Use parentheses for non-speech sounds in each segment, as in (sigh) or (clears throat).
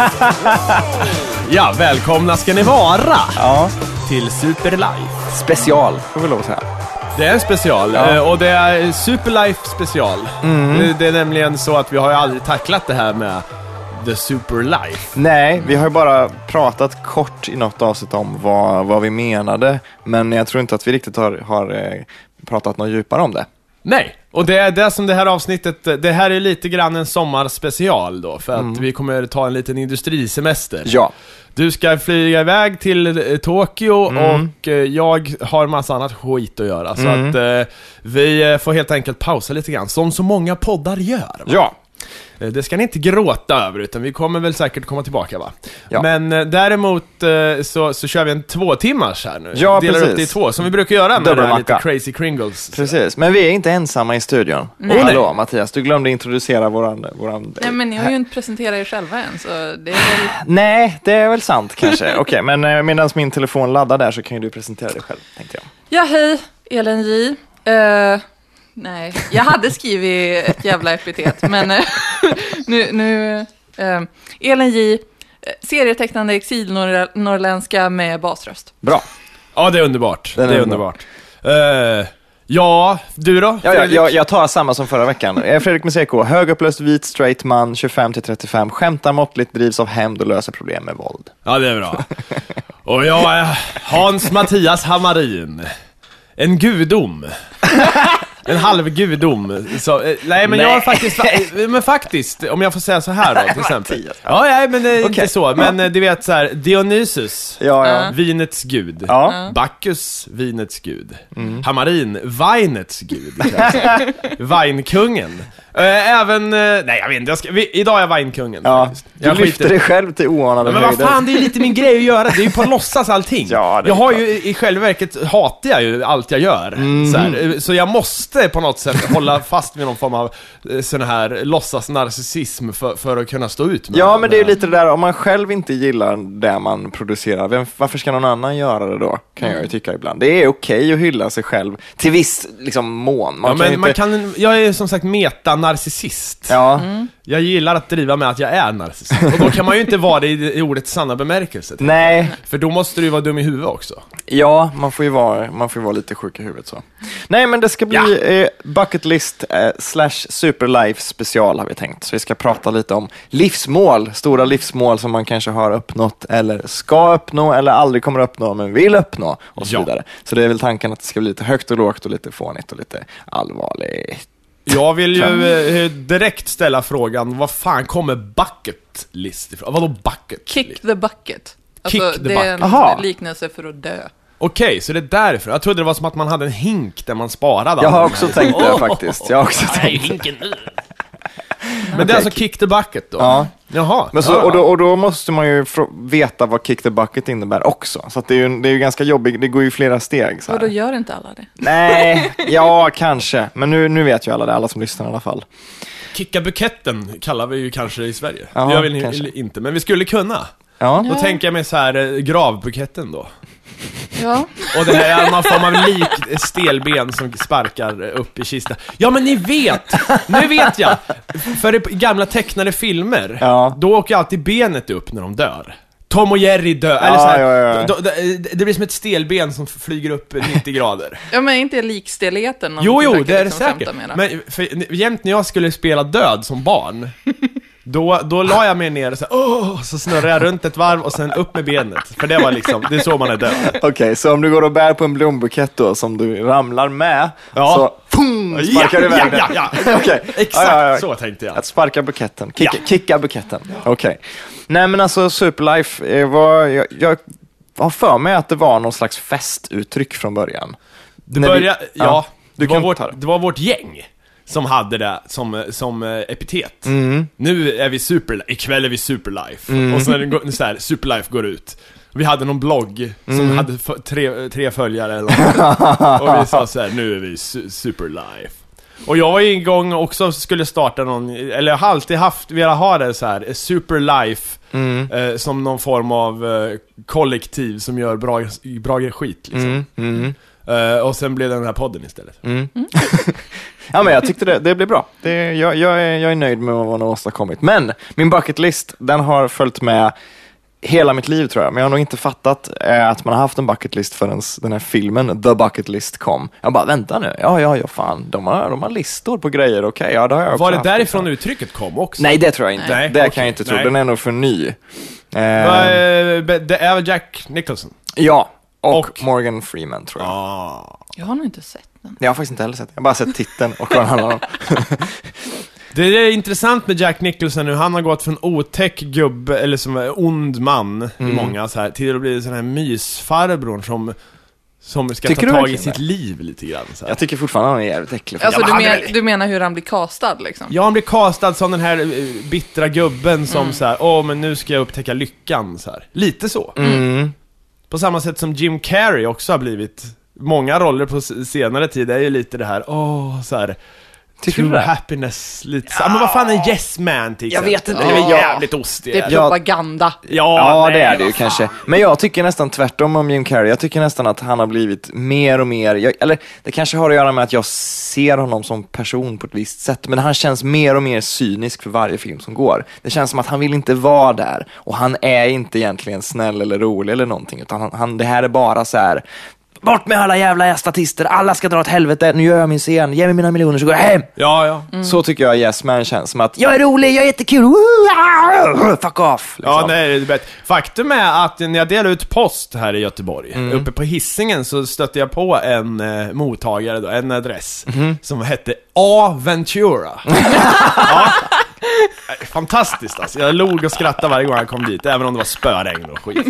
(laughs) Ja, välkomna ska ni vara Ja, till Superlife. special får vi lov att säga. Det är en special, Ja. eh, och det är Superlife special. Det, det är nämligen så att vi har ju aldrig tacklat det här med The Superlife. Nej, vi har ju bara pratat kort i något avsnitt om vad, vad vi menade, men jag tror inte att vi riktigt har, har eh, pratat något djupare om det. Nej, och det är det som det här avsnittet, det här är lite grann en sommarspecial då, för att vi kommer ta en liten industrisemester. Ja, Du ska flyga iväg till eh, Tokyo och eh, jag har massa annat skit att göra, så att eh, vi eh, får helt enkelt pausa lite grann, som så många poddar gör. Va? ja, Det ska ni inte gråta över, utan vi kommer väl säkert komma tillbaka va? Ja. Men eh, däremot eh, så, så kör vi en två timmars här nu. Ja, Delar upp det i precis. två, som vi brukar göra med det här lite crazy kringles. precis. Men vi är inte ensamma i studion. Nej. Hallå Mattias, du glömde introducera våran... våran Nej, men ni har ju inte presenterat er själva än, så det är väl... (laughs) Nej, det är väl sant kanske. (laughs) Okej, men eh, medan min telefon laddar där så kan ju du presentera dig själv, tänkte jag. Ja, hej, Elin J. Eh, nej, jag hade skrivit ett jävla epitet, men eh, nu... nu eh, Elin J. eh, Serietecknande exilnorrländska med basröst. Bra. Ja, det är underbart. Den är det är underbar. underbart. Eh, ja, du då? Ja, ja, jag, jag tar samma som förra veckan. Jag är Fredrik Museko, högupplöst vit straight man, 25-35, skämtar måttligt, drivs av hämnd och löser problem med våld. Ja, det är bra. Och jag är Hans Mattias Hammarin. En gudom. (laughs) En halv gudom. Så, eh, nej men jag har faktiskt, fa- (laughs) men faktiskt, om jag får säga så här då till (laughs) exempel. Mattias. Ja, nej men det är inte Okej. så. Men eh, du vet så här, Dionysus. Ja, ja. Vinets gud. Ja. Bacchus, vinets gud. Hammarin, vinets gud. kanske. (laughs) Vinkungen. Eh, Även, eh, nej jag vet inte, jag ska, vi, idag är jag vinkungen ja. faktiskt. Du Jag lyfter skiter- dig själv till oanade men vad höjder. fan, det är ju lite min grej att göra, det är ju på låtsas allting. Ja, det är jag har klart. ju, i själva verket hatar jag ju allt jag gör. Mm. Så, här, så jag måste på något sätt hålla fast vid någon form av eh, sån här låtsas narcissism för, för att kunna stå ut med Ja, men det är ju lite det där, om man själv inte gillar det man producerar, vem, varför ska någon annan göra det då? Kan jag ju tycka ibland. Det är okej att hylla sig själv till viss liksom, mån. Man Ja, kan men inte... man kan, jag är som sagt meta-narcissist. Ja, Jag gillar att driva med att jag är narcissist. Och då kan man ju inte vara det i, i ordets sanna bemärkelse. nej, För då måste du ju vara dum i huvudet också. ja, man får ju vara, man får vara lite sjuk i huvudet så. Nej, men det ska bli eh, bucket list eh, slash superlife special har vi tänkt. Så vi ska prata lite om livsmål, stora livsmål som man kanske har uppnått eller ska uppnå eller aldrig kommer uppnå men vill uppnå och så Ja. vidare. Så det är väl tanken att det ska bli lite högt och lågt och lite fånigt och lite allvarligt. Jag vill ju eh, direkt ställa frågan, vad fan kommer bucket list ifrån? Vadå bucket? Kick the bucket. Alltså, Kick the det är en bucket. Aha. liknelse för att dö. Okej, så det är därför. Jag trodde det var som att man hade en hink där man sparade Jag har också tänkt det (laughs) faktiskt. Jag har också tänkt det. hinken nu. Men det är alltså kick the bucket då? Ja. Jaha. Men så, och, då, och då måste man ju veta vad kick the bucket innebär också. Så att det är ju det är ju ganska jobbigt, det går ju flera steg. Så Och då här. gör inte alla det. Nej, ja kanske. Men nu, nu vet ju alla det, alla som lyssnar i alla fall. Kicka buketten kallar vi ju kanske i Sverige. Ja, det gör vi kanske. inte, men vi skulle kunna. Ja, Då tänker jag mig så här eh, gravbuketten då. Ja, Och det här är någon form av lik stelben som sparkar upp i kistan. Ja men ni vet! Nu vet jag! För i gamla tecknade filmer, Ja. då åker alltid benet upp när de dör. Tom och Jerry dör, Ja, eller så här, ja, ja. då- då- det blir som ett stelben som flyger upp 90 grader. ja men inte likstelheten Jo, jo, det är det liksom säkert. det. Men för, jämt när jag skulle spela död som barn, då, då la jag mig ner och så, här, åh, så snurrade jag runt ett varv och sen upp med benet. För det var liksom, det är så man är död. Okej, så om du går och bär på en blombukett då som du ramlar med, Ja. så pum, sparkar du ja, iväg ja, den. ja. Exakt Ja, ja, ja. så tänkte jag. Att sparka buketten, kicka, Ja. kicka buketten. Okej. Nej men alltså Superlife, eh, var, jag, jag har för mig att det var någon slags festuttryck från början. Det När vi- började, ja, det, var kan vårt, det var vårt gäng som hade det som, som eh, epitet. Mm. Nu är vi super, ikväll är vi superlife. Och sen går- så här, superlife går ut. Vi hade någon blogg som Mm. hade tre, tre följare eller något. (laughs) Och vi sa så här, nu är vi su- superlife. Och jag var ju en gång också skulle starta någon, eller jag har alltid haft, velat ha det så här, superlife. Mm. Eh, som någon form av eh, kollektiv som gör bra, bra skit liksom. Mm. Mm. Eh, och sen blev det den här podden istället. Mm. (laughs) Ja, men jag tyckte det, det blev bra. Det, jag, jag, är, jag är nöjd med vad man har åstadkommit. Men min bucket list, den har följt med hela mitt liv tror jag. Men jag har nog inte fattat eh, att man har haft en bucket list förrän den här filmen The Bucket List kom. Jag bara, vänta nu. Ja, ja, ja, fan. De har, de har listor på grejer. Okej, ja, det har jag också Var det haft, därifrån liksom. uttrycket kom också? Nej, det tror jag inte. Nej, det okej. kan jag inte tro. Nej. Den är nog för ny. Eh, eh, Det är väl Jack Nicholson? ja, och, och- Morgan Freeman tror jag. Ah. Jag har nog inte sett den. Jag har faktiskt inte heller sett den. Jag har bara sett titeln och vad den handlar om. (laughs) Det är intressant med Jack Nicholson nu, han har gått från otäck gubbe, eller som ond man Mm. i många så här, till att bli sån här mysfarbrorn som, som ska Tycker ta tag i sitt det? liv lite grann så här. Jag tycker fortfarande han är jävligt äcklig. Alltså, men du, han är men, du menar hur han blir castad liksom? Ja, han blir castad som den här eh, bittra gubben som Mm. så här, åh men nu ska jag upptäcka lyckan så här. Lite så. Mm. På samma sätt som Jim Carrey också har blivit Många roller på senare tid är ju lite det här, åh, så här. Tycker True happiness, lite så. Ja, men vad fan är Yes Man till Jag exempel? vet inte. Det är Ja. jävligt ostigt. Det är Ja. propaganda. Ja, nej, det är det ju kanske. Men jag tycker nästan tvärtom om Jim Carrey. Jag tycker nästan att han har blivit mer och mer, jag, eller det kanske har att göra med att jag ser honom som person på ett visst sätt, men han känns mer och mer cynisk för varje film som går. Det känns som att han vill inte vara där och han är inte egentligen snäll eller rolig eller någonting, utan han, han, det här är bara så här. Bort med alla jävla statister, alla ska dra åt helvete, nu gör jag min scen, ge mig mina miljoner så går jag hem. Ja, ja. Mm. Så tycker jag Yes Man känns som att jag är rolig, jag är jättekul, Woo, fuck off. Ja, liksom. nej, det är. Faktum är att när jag delade ut post här i Göteborg, Mm. uppe på hissingen så stötte jag på en eh, mottagare då, en adress, Mhm. som hette A. Ventura. (laughs) ja. Fantastiskt alltså. Jag log och skrattade varje gång jag kom dit, även om det var spöregn och skit.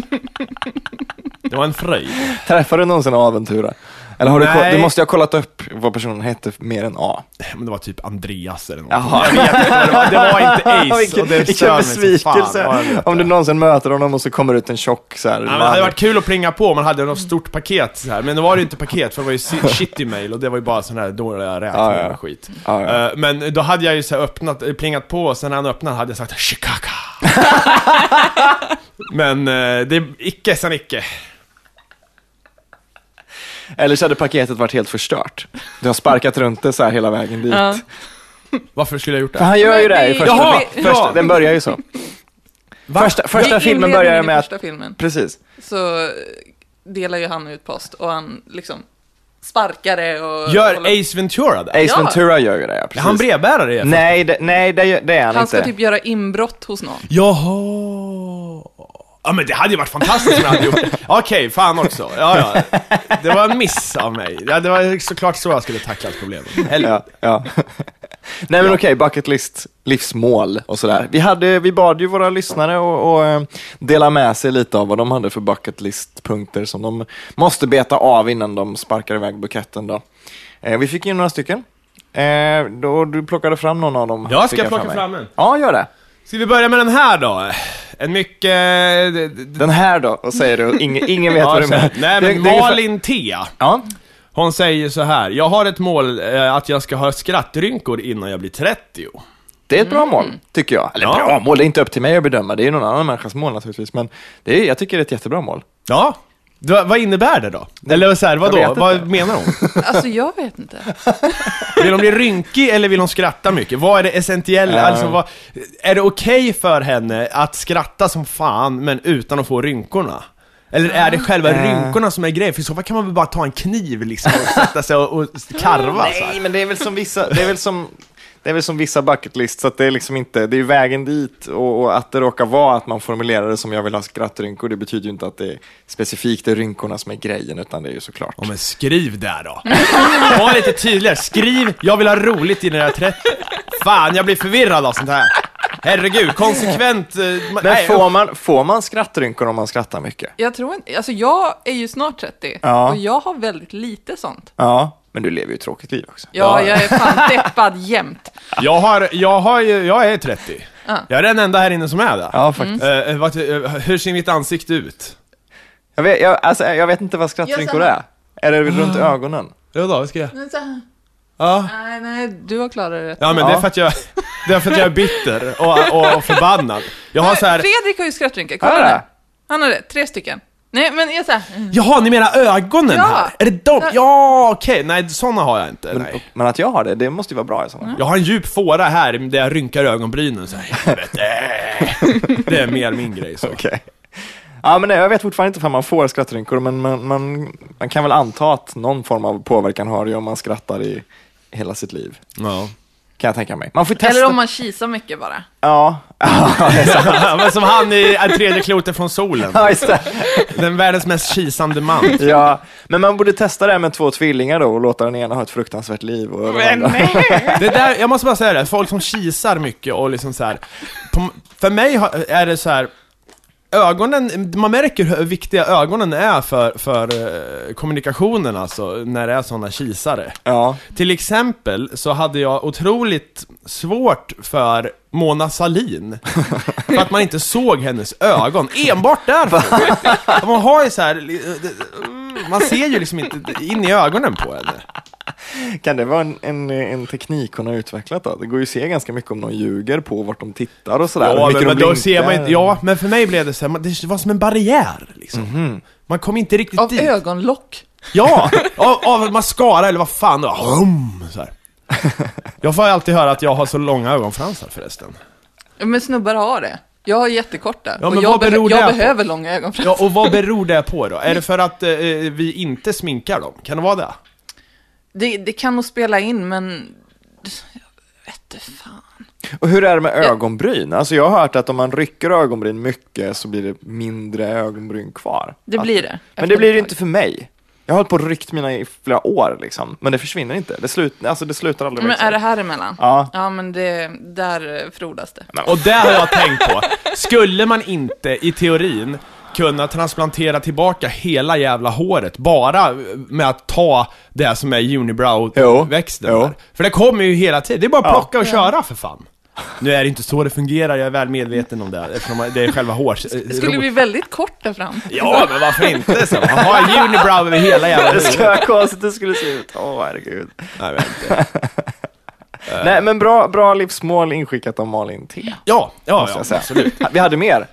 Det var en fröjd. (laughs) Träffade du någonsin Aventura? Eller har du, Nej. koll- du måste ju ha kollat upp vad personen hette mer än A. Men det var typ Andreas eller något. Jaha. Jag vet inte vad det var. Det var inte (laughs) Ace. vilken och det vilken besvikelse. fan. Ja, Om du det. någonsin möter honom och så kommer ut en tjock så här, Ja, men det hade varit kul att plinga på, man hade något stort paket så här. Men det var ju inte paket, för det var ju (laughs) shitty mail och det var ju bara sån här dåliga räkningar Ja, ja. och skit. Ja, ja. Eh, Men då hade jag ju så öppnat, eh, plingat på, och sen när han öppnade hade jag sagt 'Chicago' Men eh, det är icke san icke. Eller så hade paketet varit helt förstört. Du har sparkat runt det så här hela vägen dit. Ja. Varför skulle jag gjort För det? han gör ju det i första, Jaha, första ja. Den börjar ju så. Första, första filmen börjar med att... första filmen Precis. så eh, delar ju han ut post och han liksom sparkar det och... Gör håller- Ace Ventura det? Ace Ja. Ventura gör ju det, ja, Är precis. han brevbärare Nej, det, nej det, det är han, Han inte. ska typ göra inbrott hos någon. Jaha. Ja men det hade ju varit fantastiskt om jag hade gjort det. (laughs) Okej, fan också. Ja, ja. Det var en miss av mig. Ja, det var såklart så jag skulle tacklat problemet. Eller, Ja, ja. Nej men okej, bucket list, livsmål och sådär. Vi, hade, vi bad ju våra lyssnare och, och eh, dela med sig lite av vad de hade för bucket list-punkter som de måste beta av innan de sparkar iväg buketten då. Eh, vi fick in några stycken. Eh, då, du plockade fram någon av dem. Ja, fick ska jag plocka mig. fram en? Ja, gör det. Ska vi börja med den här då? En mycket... d- Den här då, och säger du, ingen, ingen vet (laughs) Ja, vad du menar. Nej men det Malin T. Ja, Hon säger så här. Jag har ett mål eh, att jag ska ha skrattrynkor innan jag blir 30. det är ett bra mål, tycker jag. Eller Ja. bra mål, det är inte upp till mig att bedöma, det är ju någon annan människas mål naturligtvis. Men det är, jag tycker det är ett jättebra mål. Ja. Du, vad innebär det då? Eller så här, vadå? Jag vet Vad menar hon? (laughs) Alltså jag vet inte. (laughs) Vill hon bli rynkig eller vill hon skratta mycket? Vad är det essentiella? Ja. Alltså, vad, är det okej för henne att skratta som fan, men utan att få rynkorna? Eller är det själva Ja. rynkorna som är grejen? För i så fall kan man väl bara ta en kniv liksom och sätta sig och, och karva så här. Nej, men det är väl som vissa, det är väl som, det är väl som vissa bucket list, så att det är liksom inte, det är vägen dit och, och att det råkar vara att man formulerar det som jag vill ha skrattrynkor, det betyder ju inte att det är specifikt är rynkorna som är grejen, utan det är ju såklart. Ja men skriv där då. Var lite tydligare. Skriv, jag vill ha roligt i när jag är 30. Fan, jag blir förvirrad av sånt här. Herregud, konsekvent... eh, Men nej, får man, får man skrattrynkor om man skrattar mycket? Jag tror inte, alltså jag är ju snart 30 Ja. och jag har väldigt lite sånt. Ja, men du lever ju ett tråkigt liv också. Ja, jag är fan deppad jämt. (laughs) Jag har, jag har ju, jag är 30. Ja. Jag är den enda här inne som är det. Ja, faktiskt. Eh, vad, eh, hur ser mitt ansikte ut? Jag, vet, jag, alltså, jag vet inte vad skrattrynkor Jag är. Är det runt ögonen? Jo då, vad ska jag? Men så här- Ja. Nej, nej, du har klarat det. Ja men det är för att jag, det är för att jag är bitter och, och, och förbannad. Jag har så här, Fredrik har ju skrattrynkor, Har kolla jag nu. det? Han har det, tre stycken. Nej, men jag såhär... Jaha, ni menar ögonen Ja. här? Är det de? Ja, okej. Nej, såna har jag inte. Men, Nej. men att jag har det, det måste ju vara bra i sådana fall. Jag har en djup fåra här där jag rynkar ögonbrynen så här. (laughs) Det är mer min grej så. Okej. Ja, men nej, jag vet fortfarande inte om man får skrattrynkor, men man, man, man kan väl anta att någon form av påverkan har det ju om man skrattar i hela sitt liv. Ja. Kan jag tänka mig. Man får testa. Eller om man kisar mycket bara. Ja, (laughs) Men som han i tredje klotet från solen. ja, just det. Den världens mest kisande man. ja, men man borde testa det här med två tvillingar då och låta den ena ha ett fruktansvärt liv och den andra. Det där, jag måste bara säga det, folk som kisar mycket och liksom så här. På, för mig har- är det så här. Ögonen, man märker hur viktiga ögonen är för, för eh, kommunikationen alltså, när det är sådana kisare. Ja, Till exempel så hade jag otroligt svårt för Mona Salin (laughs) För att man inte såg hennes ögon, enbart därför! Man har ju så här, man ser ju liksom inte in i ögonen på henne. Kan det vara en, en, en teknik hon har utvecklat då? Det går ju att se ganska mycket om någon ljuger på vart de tittar och sådär. Ja, men, men då ser man inte, ja, men för mig blev det så här, det var som en barriär liksom. Man kom inte riktigt Av dit. ögonlock. Ja, av, av mascara eller vad fan det var. Hum, så här. Jag får alltid höra att jag har så långa ögonfransar förresten. Men snubbar har det. Jag har jättekorta. Ja, och men jag, vad beror jag det på? behöver långa ögonfransar. Ja, och vad beror det på då? Är det för att eh, vi inte sminkar dem? Kan det vara det? Det, det kan nog spela in, men... Jag vet inte fan. Och hur är det med ögonbryn? Alltså jag har hört att om man rycker ögonbryn mycket så blir det mindre ögonbryn kvar. Det blir det. Men det blir det inte för mig. Jag har hållit på och ryckt mina i flera år liksom, men det försvinner inte. Det, slut, alltså det slutar aldrig Men är det här emellan? Ja. Ja, men det, där frodas det. Och det har jag tänkt på. Skulle man inte, i teorin, kunna transplantera tillbaka hela jävla håret bara med att ta det som är unibrow-växten. För det kommer ju hela tiden, det är bara att plocka och köra för fan. Nu är det inte så det fungerar, jag är väl medveten om det, eftersom det är själva hår... Det skulle bli väldigt kort där fram. Ja, men varför inte? Så? Man har en unibrow över hela jävla Det huvudet. skulle vara konstigt det skulle se ut. Åh herregud. Nej, inte. Nej men bra, bra livsmål inskickat av Malin T. Ja, ja, ja absolut. Vi hade mer.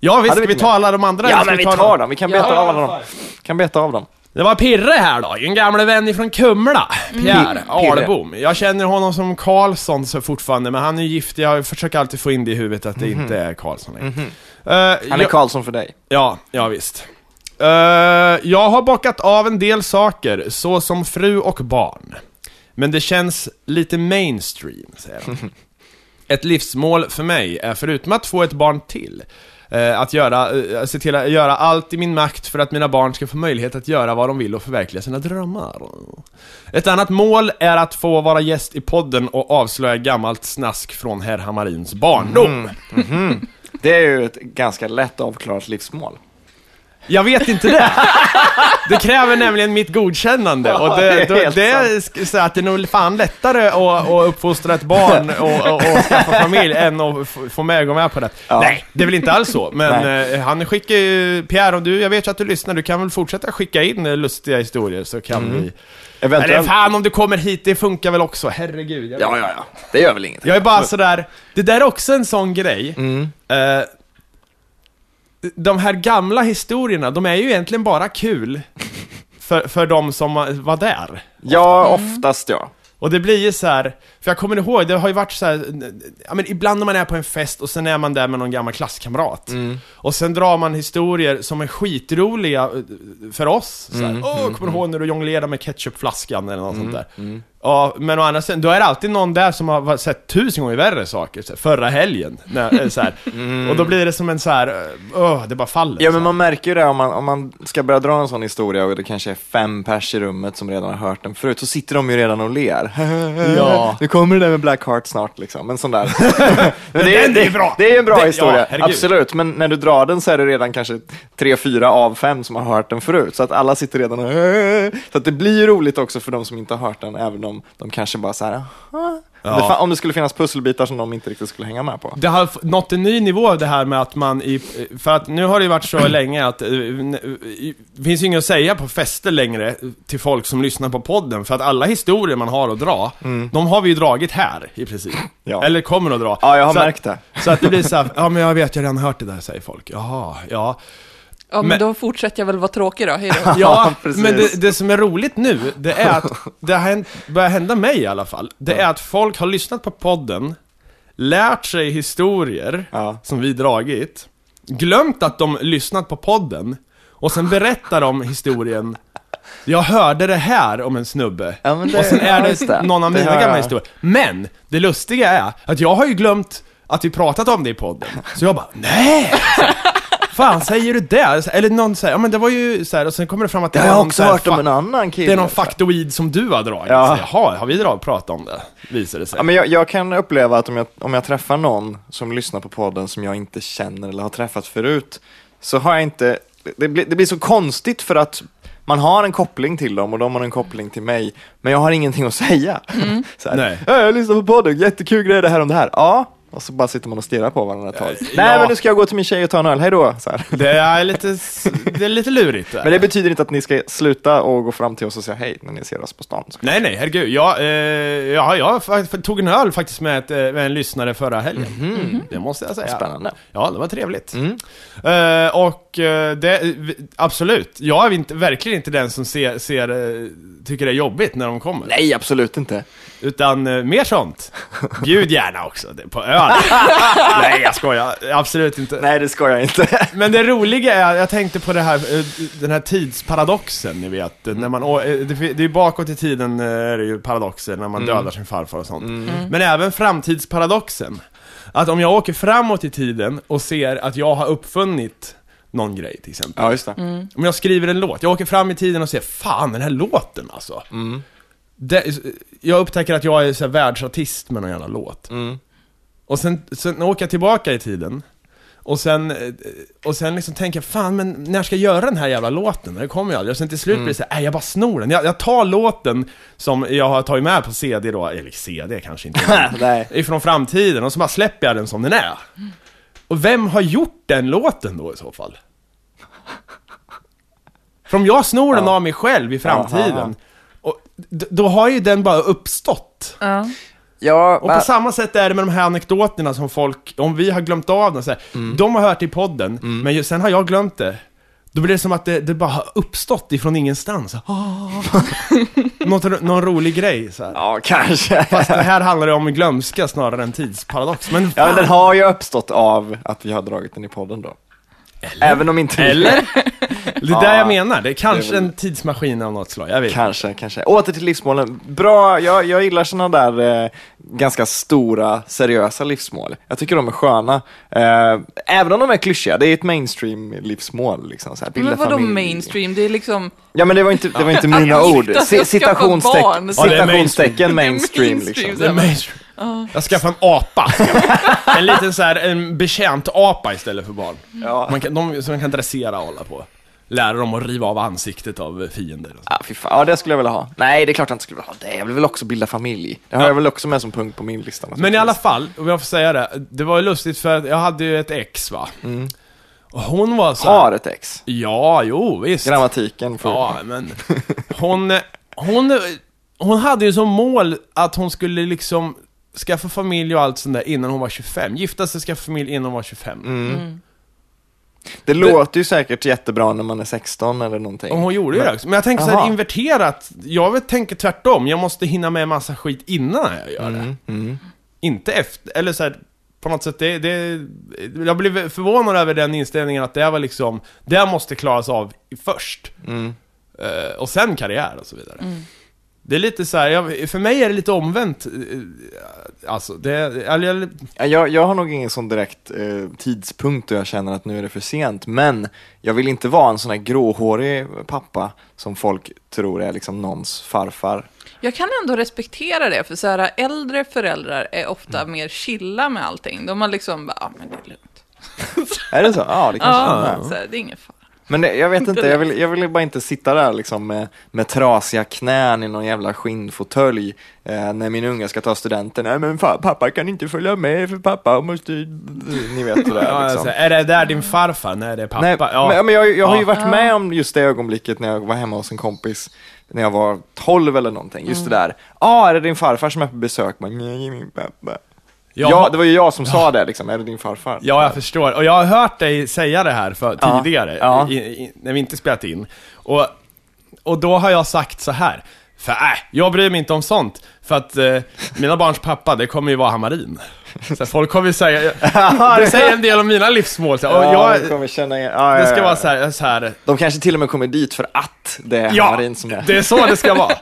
Ja visst, ska vi vi ta alla de andra? Ja ska men vi ta tar dem, vi kan beta Ja. av alla dem. Kan beta av dem. Det var Pirre här då, en gamle vän ifrån Kumla, Pierre Pirre. Arlebom. Jag känner honom som Karlsson så fortfarande, men han är gift, jag försöker alltid få in det i huvudet att det inte är Karlsson längre. Eh, Han är jag- Karlsson för dig. Ja, ja visst. Eh, jag har bockat av en del saker, så som fru och barn. Men det känns lite mainstream, säger han. (laughs) Ett livsmål för mig är förutom att få ett barn till, Eh, att göra, eh, se till att göra allt i min makt för att mina barn ska få möjlighet att göra vad de vill och förverkliga sina drömmar. Ett annat mål är att få vara gäst i podden och avslöja gammalt snask från herr Hammarins barndom. Mm, mhm. Det är ju ett ganska lätt avklarat livsmål. Jag vet inte det. Det kräver nämligen mitt godkännande och det, det det är så att det är nog fan lättare att, att uppfostra ett barn och, och, och skaffa familj än att få mig att gå med på det. Ja. Nej, det är väl inte alls så. Men eh, han skickar ju, Pierre, om du, jag vet ju att du lyssnar, du kan väl fortsätta skicka in eh, lustiga historier så kan vi... Eller Eventuellt. fan om du kommer hit, det funkar väl också, herregud. Ja, ja, ja. Det gör väl inget. jag är bara sådär, det där är också en sån grej. Mm. Eh, de här gamla historierna, de är ju egentligen bara kul för, för de som var där. Ja, oftast ja. Och det blir ju så här, för jag kommer ihåg, det har ju varit så här, ja men ibland när man är på en fest och sen är man där med någon gammal klasskamrat. Mm. Och sen drar man historier som är skitroliga för oss. Så här, Mm, Åh, kommer du ihåg när du jonglerade med ketchupflaskan eller något sånt där. mm. Ja, men å andra sidan, då är det alltid någon där som har sett tusen gånger värre saker, så här, förra helgen. När, eh, så här. (laughs) Och då blir det som en så här, åh, det bara faller. Mm. Ja, men man märker ju det om man, om man ska börja dra en sån historia och det kanske är fem pers i rummet som redan har hört den förut, så sitter de ju redan och ler. (laughs) Ja. Nu kommer det där med Black Heart snart liksom, en sån där. (laughs) men den är ju bra. Det är ju en bra Det- ja, historia, herregud. absolut. Men när du drar den så är det redan kanske tre, fyra av fem som har hört den förut. Så att alla sitter redan och Så att det blir roligt också för de som inte har hört den, även om de kanske bara så här, "Aha." Ja. om, det, det skulle finnas pusselbitar som de inte riktigt skulle hänga med på. Det har nått en ny nivå det här med att man i, för att nu har det ju varit så (clears throat) länge att eh, i- det finns ju inget att säga på fester längre till folk som lyssnar på podden för att alla historier man har att dra, de har vi ju dragit här i princip. Ja. Eller kommer att dra. Ja, jag har så märkt det. Att, så att det blir så här, ja men jag vet, jag har redan hört det där säger folk. Jaha, ja. Ja, men, Men- då fortsätter jag väl vara tråkig då. Hej då. (laughs) Ja, precis. men det, det som är roligt nu, det är att det har hänt, börjar hända mig i alla fall. Det är att folk har lyssnat på podden, lärt sig historier Ja. som vi dragit, glömt att de lyssnat på podden, och sen berättar de historien jag hörde det här om en snubbe, Ja, men det- och sen är ja, det, det. någon av mina gamla historier. Men, det lustiga är att jag har ju glömt att vi pratat om det i podden. Så jag bara, nej! Fan, säger du det? Eller någon säger, ja men det var ju så här, och sen kommer det fram att det Det har jag någon också så här hört om en annan kille. Det är någon faktoid som du har dragit. Ja. Så, Jaha, har vi dragit, pratat om det? Visar det sig. Ja, men jag, jag kan uppleva att om jag, om jag träffar någon som lyssnar på podden som jag inte känner eller har träffat förut, så har jag inte, det blir, det blir så konstigt för att man har en koppling till dem och de har en koppling till mig, men jag har ingenting att säga. (laughs) Så här, Nej. "Ja, jag lyssnar på podden, jättekul grej det här om det här. Ja, och så bara sitter man och stirrar på varandra ett tag. Eh, Nej, ja. men nu ska jag gå till min tjej och ta en öl, hej då. Så här. Det är lite, det är lite lurigt. där. Men det betyder inte att ni ska sluta och gå fram till oss och säga hej när ni ser oss på stan. Så. Nej, nej, herregud. Jag, eh, ja, jag tog en öl faktiskt med, ett, eh, med en lyssnare förra helgen. Det måste jag säga. Spännande. Ja, det var trevligt. Mm. Eh, och eh, det, absolut, jag är inte, verkligen inte den som ser, ser, eh, tycker det är jobbigt när de kommer. Nej, absolut inte. Utan eh, mer sånt. Bjud gärna också, på öl. (laughs) nej, jag skojar. Absolut inte. Nej, det ska jag inte. Men det roliga är, jag tänkte på det här, eh, den här tidsparadoxen, ni vet. När man, eh, det är ju bakåt i tiden eh, är det ju paradoxer när man dödar sin farfar och sånt. Men även framtidsparadoxen. Att om jag åker framåt i tiden och ser att jag har uppfunnit någon grej till exempel. Ja, just det. Om jag skriver en låt, jag åker fram i tiden och ser, fan den här låten alltså. Det, jag upptäcker att jag är så här världsartist med någon jävla låt. Mm. Och sen, sen åker jag tillbaka i tiden. Och sen, eh, och sen liksom tänker jag, fan men när ska jag göra den här jävla låten? Det kommer ju aldrig. Och sen till slut blir det så här, nej jag bara snor den. Jag, jag tar låten som jag har tagit med på CD då, eller CD kanske inte. (laughs) Nej. ifrån framtiden och så bara släpper jag den som den är. Och vem har gjort den låten då i så fall? För om jag snor den Ja. av mig själv i framtiden, Ja, och då har ju den bara uppstått. Ja. Och på samma sätt är det med de här anekdoterna som folk, om vi har glömt av dem så här, Mm. de har hört i podden, men ju- sen har jag glömt det. Då blir det som att det, det bara har uppstått ifrån ingenstans. Ah. (laughs) Något, någon rolig grej så här. ja, kanske. Fast det här handlar ju om glömska snarare än tidsparadox. Men Ja, men den har ju uppstått av att vi har dragit den i podden då. Även om inte Eller? (laughs) Det är Ja, det jag menar, det är kanske det är väl- en tidsmaskin av något slag, jag vet Kanske, kanske. Åter till livsmålen. Bra, jag, jag gillar sådana där eh, ganska stora, seriösa livsmål. Jag tycker de är sköna. Eh, även om de är klyschiga, det är ett mainstream-livsmål. Liksom, så här, bilda Men vadå familj. mainstream? Det är liksom... Ja, men det var inte, det var inte mina (laughs) ord. gifta sig C- och skaffa citationsteck, barn. Ja, det är citationstecken mainstream. mainstream. (laughs) Liksom. Det är mainstream. Jag skaffar en apa. (laughs) en liten så här, en betjänt apa istället för barn. Ja. Man kan, de, som man kan dressera och hålla på. Lära dem att riva av ansiktet av fiender. Och så. Ja, fy fan. ja, det skulle jag vilja ha. Nej, det är klart jag inte skulle vilja ha det. Jag vill väl också bilda familj. Det har Ja. jag väl också med som punkt på min lista. Men i alla fall, om jag får säga det. Det var ju lustigt för att jag hade ju ett ex va. Och hon var så här, Har ett ex. Ja, jo visst. Grammatiken. För... Ja, men hon, hon, hon hade ju som mål att hon skulle liksom skaffa familj och allt sånt där innan hon var 25. Gifta sig, skaffa familj innan hon var 25. Mm. Det låter ju säkert jättebra när man är 16 eller någonting. Och hon gjorde ju det också. Men jag tänker så Aha. här inverterat. Jag tänker tvärtom. Jag måste hinna med massa skit innan jag gör det. Mm, mm. Inte efter, eller så här, på något sätt, det, det, jag blev förvånad över den inställningen att det var liksom, det måste klaras av först. Mm. Eh, och sen karriär och så vidare. Det är lite så här, jag, för mig är det lite omvänt. eh, Alltså, det, eller, jag- Ja, Jag, jag har nog ingen sån direkt eh, tidpunkt då jag känner att nu är det för sent, men jag vill inte vara en sån här gråhårig pappa som folk tror är liksom någons farfar. Jag kan ändå respektera det, för så här, äldre föräldrar är ofta mer chilla med allting. De har liksom bara, ja men det är lugnt. Är det så? Ja, det (laughs) kanske Ja, är. så här, det är ingen fara. Men det, jag vet inte, jag vill, jag vill bara inte sitta där liksom med, med trasiga knän i någon jävla skinnfåtölj eh, när min unga ska ta studenten. Nej men fa, pappa kan inte följa med för pappa måste... Ni vet sådär ja, liksom. alltså, är det där din farfar? Nej, det är pappa. Nej, ja. men, men jag, jag har ju Ja. varit med om just det ögonblicket när jag var hemma hos en kompis när jag var 12 eller någonting. Just det där. Ja, ah, är det din farfar som är på besök? Man, nej, min pappa. Jag ja, har- det var ju jag som sa det liksom, är det din farfar? Ja, jag förstår. Och jag har hört dig säga det här för, Ja, tidigare, ja. I, i, när vi inte spelat in. Och, och då har jag sagt så här. För äh, jag bryr mig inte om sånt. För att eh, mina barns pappa, det kommer ju vara Hamarin. Så folk kommer ju säga, (laughs) det säger en del om mina livsmål. Så, och Ja, jag, kommer känna igen. Ja, det ja, ska ja. vara så här, så här De kanske till och med kommer dit för att det är Ja, Hamarin som är... det är så det ska vara. (laughs)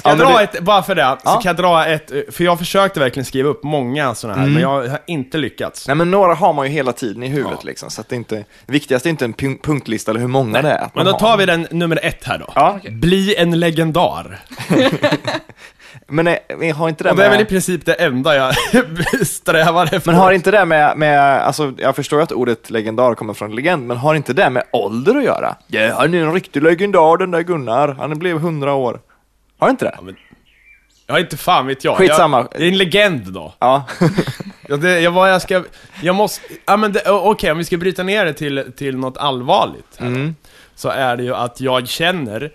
Ska jag dra ett, bara för det, så Ja. Mm. kan jag dra ett, för jag försökte verkligen skriva upp många sådana här, men jag har inte lyckats. Nej men några har man ju hela tiden i huvudet liksom, så att det inte... Det viktigaste är inte en pun- punktlista eller hur många det är. att Men då har. tar vi den nummer ett här då. Ja, Bli en legendar. (laughs) men eh, vi har inte det Och det är väl i med... princip det enda jag (laughs) strävar efter. Men har inte det med, med, alltså jag förstår ju att ordet legendar kommer från legend, men har inte det med ålder att göra? Ja, han är en riktig legendar den där Gunnar, han blev hundra år. Har inte det? Ja, inte fan vet jag. Skitsamma. Jag, jag är en legend då. Ja. (laughs) Ja, det, jag, vad jag ska, jag måste, ja men det- okej om vi ska bryta ner det till, till något allvarligt här, Mm. Så är det ju att jag känner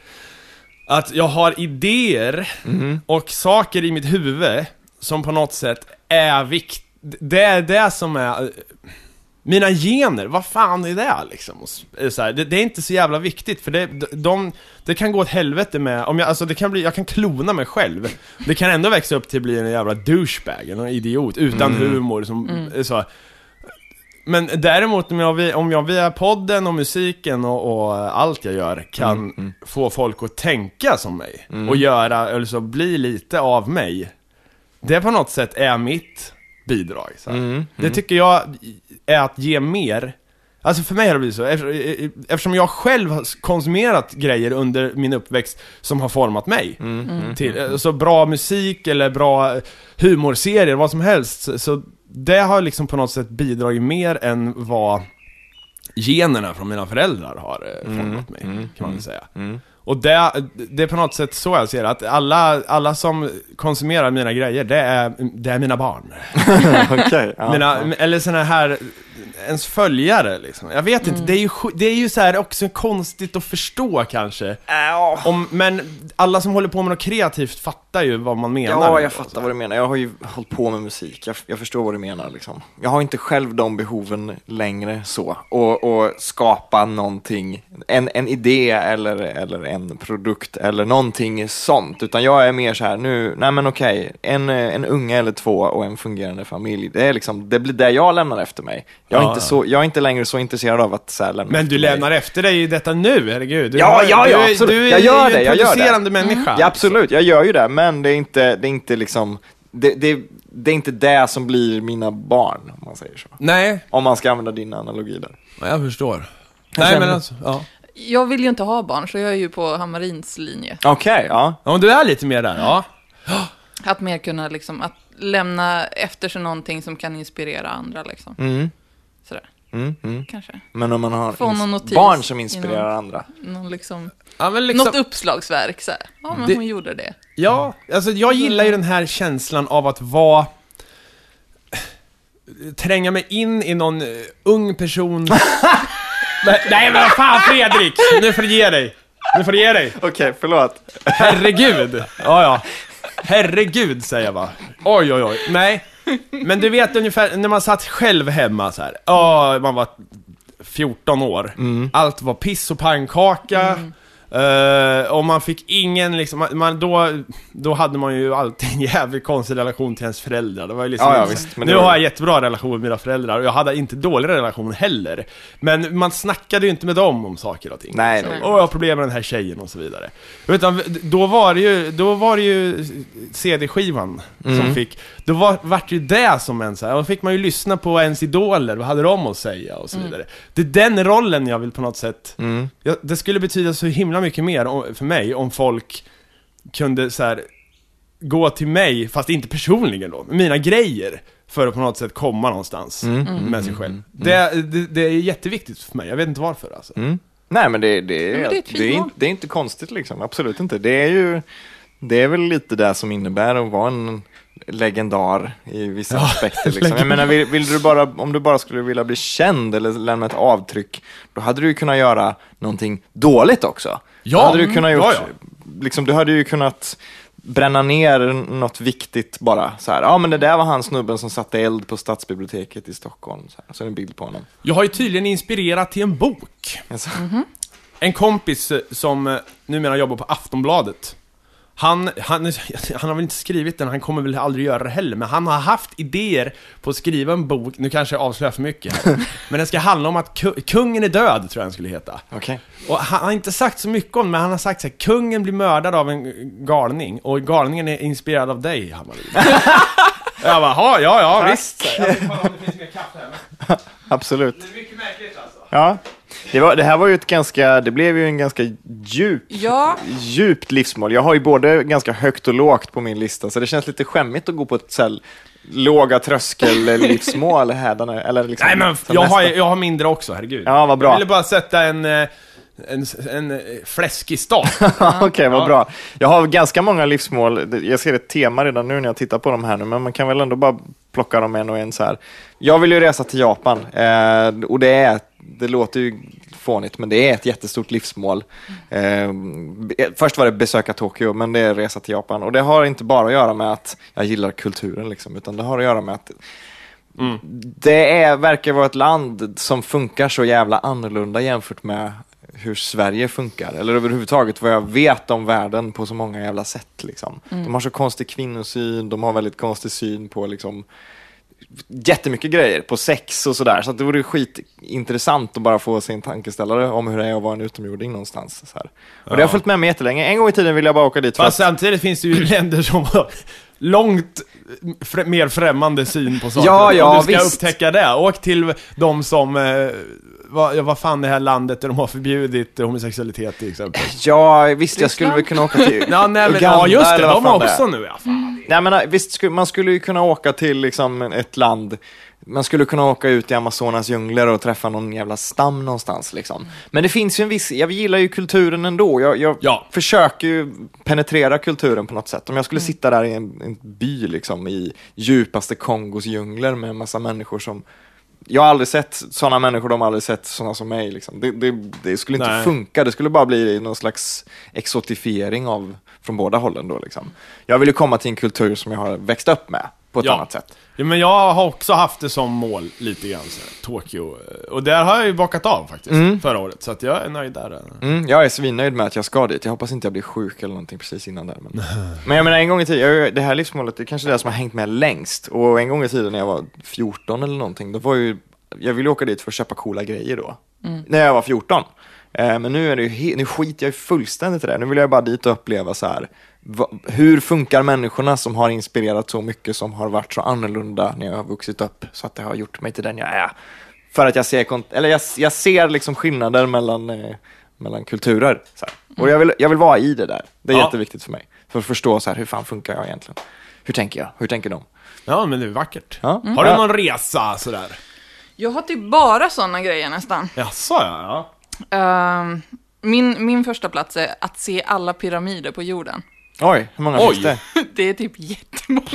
att jag har idéer Mm. och saker i mitt huvud som på något sätt är vikt, det är det som är mina gener, vad fan är det liksom? Så här, det, det är inte så jävla viktigt för det, de, det kan gå åt helvete med, om jag, alltså det kan bli, jag kan klona mig själv. Det kan ändå växa upp till att bli en jävla douchebag, en idiot utan humor som, är så. Men däremot om jag, vi- om jag via podden och musiken och, och allt jag gör kan få folk att tänka som mig och göra, eller så bli lite av mig Det på något sätt är mitt bidrag så här. Mm, Det tycker jag är att ge mer. Alltså för mig har det blivit så, Efter- eftersom jag själv har konsumerat grejer under min uppväxt som har format mig Mm, till, Så bra musik eller bra humorserier, vad som helst så- det har liksom på något sätt bidragit mer än vad generna från mina föräldrar har eh, format mig, kan man väl säga Och det, det är på något sätt så jag ser att alla, alla som konsumerar mina grejer, det är, det är mina barn (laughs) Okej. ja, mina, ja. Eller såna här, ens följare liksom. Jag vet inte, det är ju, det är ju så här också konstigt att förstå kanske. Om, men alla som håller på med något kreativt fattar ju vad man menar. Ja, jag fattar vad du menar. Jag har ju hållit på med musik. Jag, jag förstår vad du menar liksom. Jag har inte själv de behoven längre så. Och, och skapa någonting, en, en idé eller, eller en produkt eller någonting sånt. Utan jag är mer så här, nu, nej men okej, en, en unge eller två och en fungerande familj. Det är liksom, det blir det jag lämnar efter mig. Jag är, Ja, inte, så, jag är inte längre så intresserad av att så här, lämna Men du mig. lämnar efter dig detta nu, herregud. Du Ja, har- ja, ja, du, är- absolut. Du är Jag gör det, en jag gör det. producerande människa. Ja, absolut, jag gör ju det, men det är inte, det är inte liksom, det, det, det är inte det som blir mina barn, om man säger så. Nej, Om man ska använda din analogi där. ja, jag förstår. Jag Nej men alltså, ja. Jag vill ju inte ha barn, så jag är ju på Hammarins linje. Okej, ja. Ja, men du är lite mer där, ja. Att mer kunna liksom, att lämna efter sig någonting som kan inspirera andra liksom. Mm. Sådär, Mm, mm. kanske. Men om man har Få någon ins- notis barn som inspirerar någon- andra. Någon liksom, ja liksom, Något uppslagsverk så här. Ja, men Det- hon gjorde det. Ja, alltså jag gillar ju den här känslan av att vara Tränga mig in i någon eh, ung person (laughs) nej, men vad fan Fredrik! Nu får du ge dig! Nu får du ge dig! Okej, förlåt. Herregud! Ja, ja. Herregud, säger jag bara. Oj, oj, oj. Nej. (laughs) Men du vet ungefär, när man satt själv hemma så här. Ja, man var 14 år. Allt var piss och pannkaka. Eh, och man fick ingen liksom, man, då, då hade man ju alltid en jävligt konstig relation till ens föräldrar. Det var ju liksom, Ja, ja, visst, nu var- har jag jättebra relation med mina föräldrar och jag hade inte dålig relation heller. Men man snackade ju inte med dem om saker och ting. Nej, nej. Åh, jag har problem med den här tjejen och så vidare. Utan då var det ju, då var det ju CD-skivan som Mm. fick, då var, vart ju det som en så här, då fick man ju lyssna på ens idoler, vad hade de att säga och så vidare. Det är den rollen jag vill på något sätt, Mm. ja, det skulle betyda så himla mycket mer om, för mig om folk kunde så här gå till mig, fast inte personligen då, mina grejer. För att på något sätt komma någonstans Mm. med sig själv. Det, det, det är jätteviktigt för mig, jag vet inte varför alltså. Mm. Nej, men det, det, är, men det är det, är, det är inte konstigt liksom. Absolut inte. Det är ju, det är väl lite det som innebär att vara en legendar i vissa aspekter. Liksom. Jag menar, vill, vill du bara, om du bara skulle vilja bli känd eller lämna ett avtryck, då hade du ju kunnat göra någonting dåligt också. Ja, Då hade du kunnat mm, gjort, ja, Liksom, du hade ju kunnat bränna ner något viktigt bara. Så här, ja men det där var han snubben som satte eld på stadsbiblioteket i Stockholm. Så, här, så är det en bild på honom. Jag har ju tydligen inspirerat till en bok. Alltså, En kompis eh, som eh, numera jobbar på Aftonbladet han, han, han har väl inte skrivit den, han kommer väl aldrig göra det heller, men han har haft idéer på att skriva en bok, nu kanske jag avslöjar för mycket här, (laughs) men den ska handla om att ku, kungen är död, tror jag den skulle heta. Okej. Och han har inte sagt så mycket om men han har sagt så här, kungen blir mördad av en galning, och galningen är inspirerad av dig, Hammarby. (laughs) jag bara, ja, ja, Tack. visst. Jag vill kolla om det finns mer kaffe här. (laughs) Absolut. Det är mycket märkligt alltså. Ja. Det, var, det här var ju ett ganska, det blev ju en ganska djup, Ja, djupt livsmål. Jag har ju både ganska högt och lågt på min lista, så det känns lite skämmigt att gå på ett så låga tröskel-livsmål (laughs) hädanefter. Eller liksom, Nej men jag har, jag har mindre också, herregud. Ja, vad bra. Jag ville bara sätta en, eh, en, en eh, fläskig start. (laughs) Okej, vad Ja. bra. Jag har ganska många livsmål. Jag ser ett tema redan nu när jag tittar på de här nu, men man kan väl ändå bara plocka dem en och en så här. Jag vill ju resa till Japan eh, och det är, det låter ju fånigt, men det är ett jättestort livsmål. Eh, först var det besöka Tokyo, men det är resa till Japan och det har inte bara att göra med att jag gillar kulturen, liksom, utan det har att göra med att det är, verkar vara ett land som funkar så jävla annorlunda jämfört med hur Sverige funkar, eller överhuvudtaget vad jag vet om världen på så många jävla sätt. Liksom. De har så konstig kvinnosyn, de har väldigt konstig syn på liksom, jättemycket grejer, på sex och sådär. Så att det vore skitintressant att bara få sin tankeställare om hur det är att vara en utomjording någonstans. Så här. Och det har följt med mig jättelänge. En gång i tiden ville jag bara åka dit för Fast att samtidigt finns det ju (laughs) länder som har långt frä, mer främmande syn på saker. Ja, ja, Om du ska visst. upptäcka det, åk till de som, eh, vad, ja, vad fan det här landet där de har förbjudit homosexualitet till exempel. Ja, visst, jag skulle väl kunna åka till (laughs) Ja, nej, men, Uganda ja just det, de har det är. också nu ja. Fan. Nej men visst, skulle- man skulle ju kunna åka till liksom ett land, man skulle kunna åka ut i Amazonas djungler och träffa någon jävla stam någonstans liksom. Men det finns ju en viss, jag gillar ju kulturen ändå. Jag, jag Ja. försöker ju penetrera kulturen på något sätt. Om jag skulle sitta där i en, en by liksom i djupaste Kongos djungler med en massa människor som jag har aldrig sett sådana människor, de har aldrig sett sådana som mig. Liksom. Det, det, det skulle inte Nej. funka, det skulle bara bli någon slags exotifiering av, från båda hållen då. Liksom. Jag vill ju komma till en kultur som jag har växt upp med på ett Ja. annat sätt. Ja, men jag har också haft det som mål lite grann, så här, Tokyo. Och där har jag ju bockat av faktiskt, förra året. Så att jag är nöjd där. Mm, jag är svinnöjd med att jag ska dit. Jag hoppas inte jag blir sjuk eller någonting precis innan där. Men, (laughs) men jag menar en gång i tiden, det här livsmålet det är kanske det som har hängt med längst. Och en gång i tiden när jag var 14 eller någonting, då var ju, jag ville åka dit för att köpa coola grejer då. När jag var 14. Eh, men nu, är det ju nu skiter jag ju fullständigt i det. Nu vill jag bara dit och uppleva så här. Hur funkar människorna som har inspirerat så mycket, som har varit så annorlunda när jag har vuxit upp, så att det har gjort mig till den jag är. För att jag ser, eller jag, jag ser liksom skillnader mellan, eh, mellan kulturer. Så här. Och jag vill, jag vill vara i det där. Det är Ja. jätteviktigt för mig. För att förstå så här, hur fan funkar jag egentligen? Hur tänker jag? Hur tänker de? Ja, men det är vackert. Ja. Har du någon resa sådär? jag har typ bara sådana grejer nästan. Jaså ja, ja. Ehm, min, min första plats är att se alla pyramider på jorden. Oj, hur många Oj. finns det? (laughs) Det är typ jättemånga.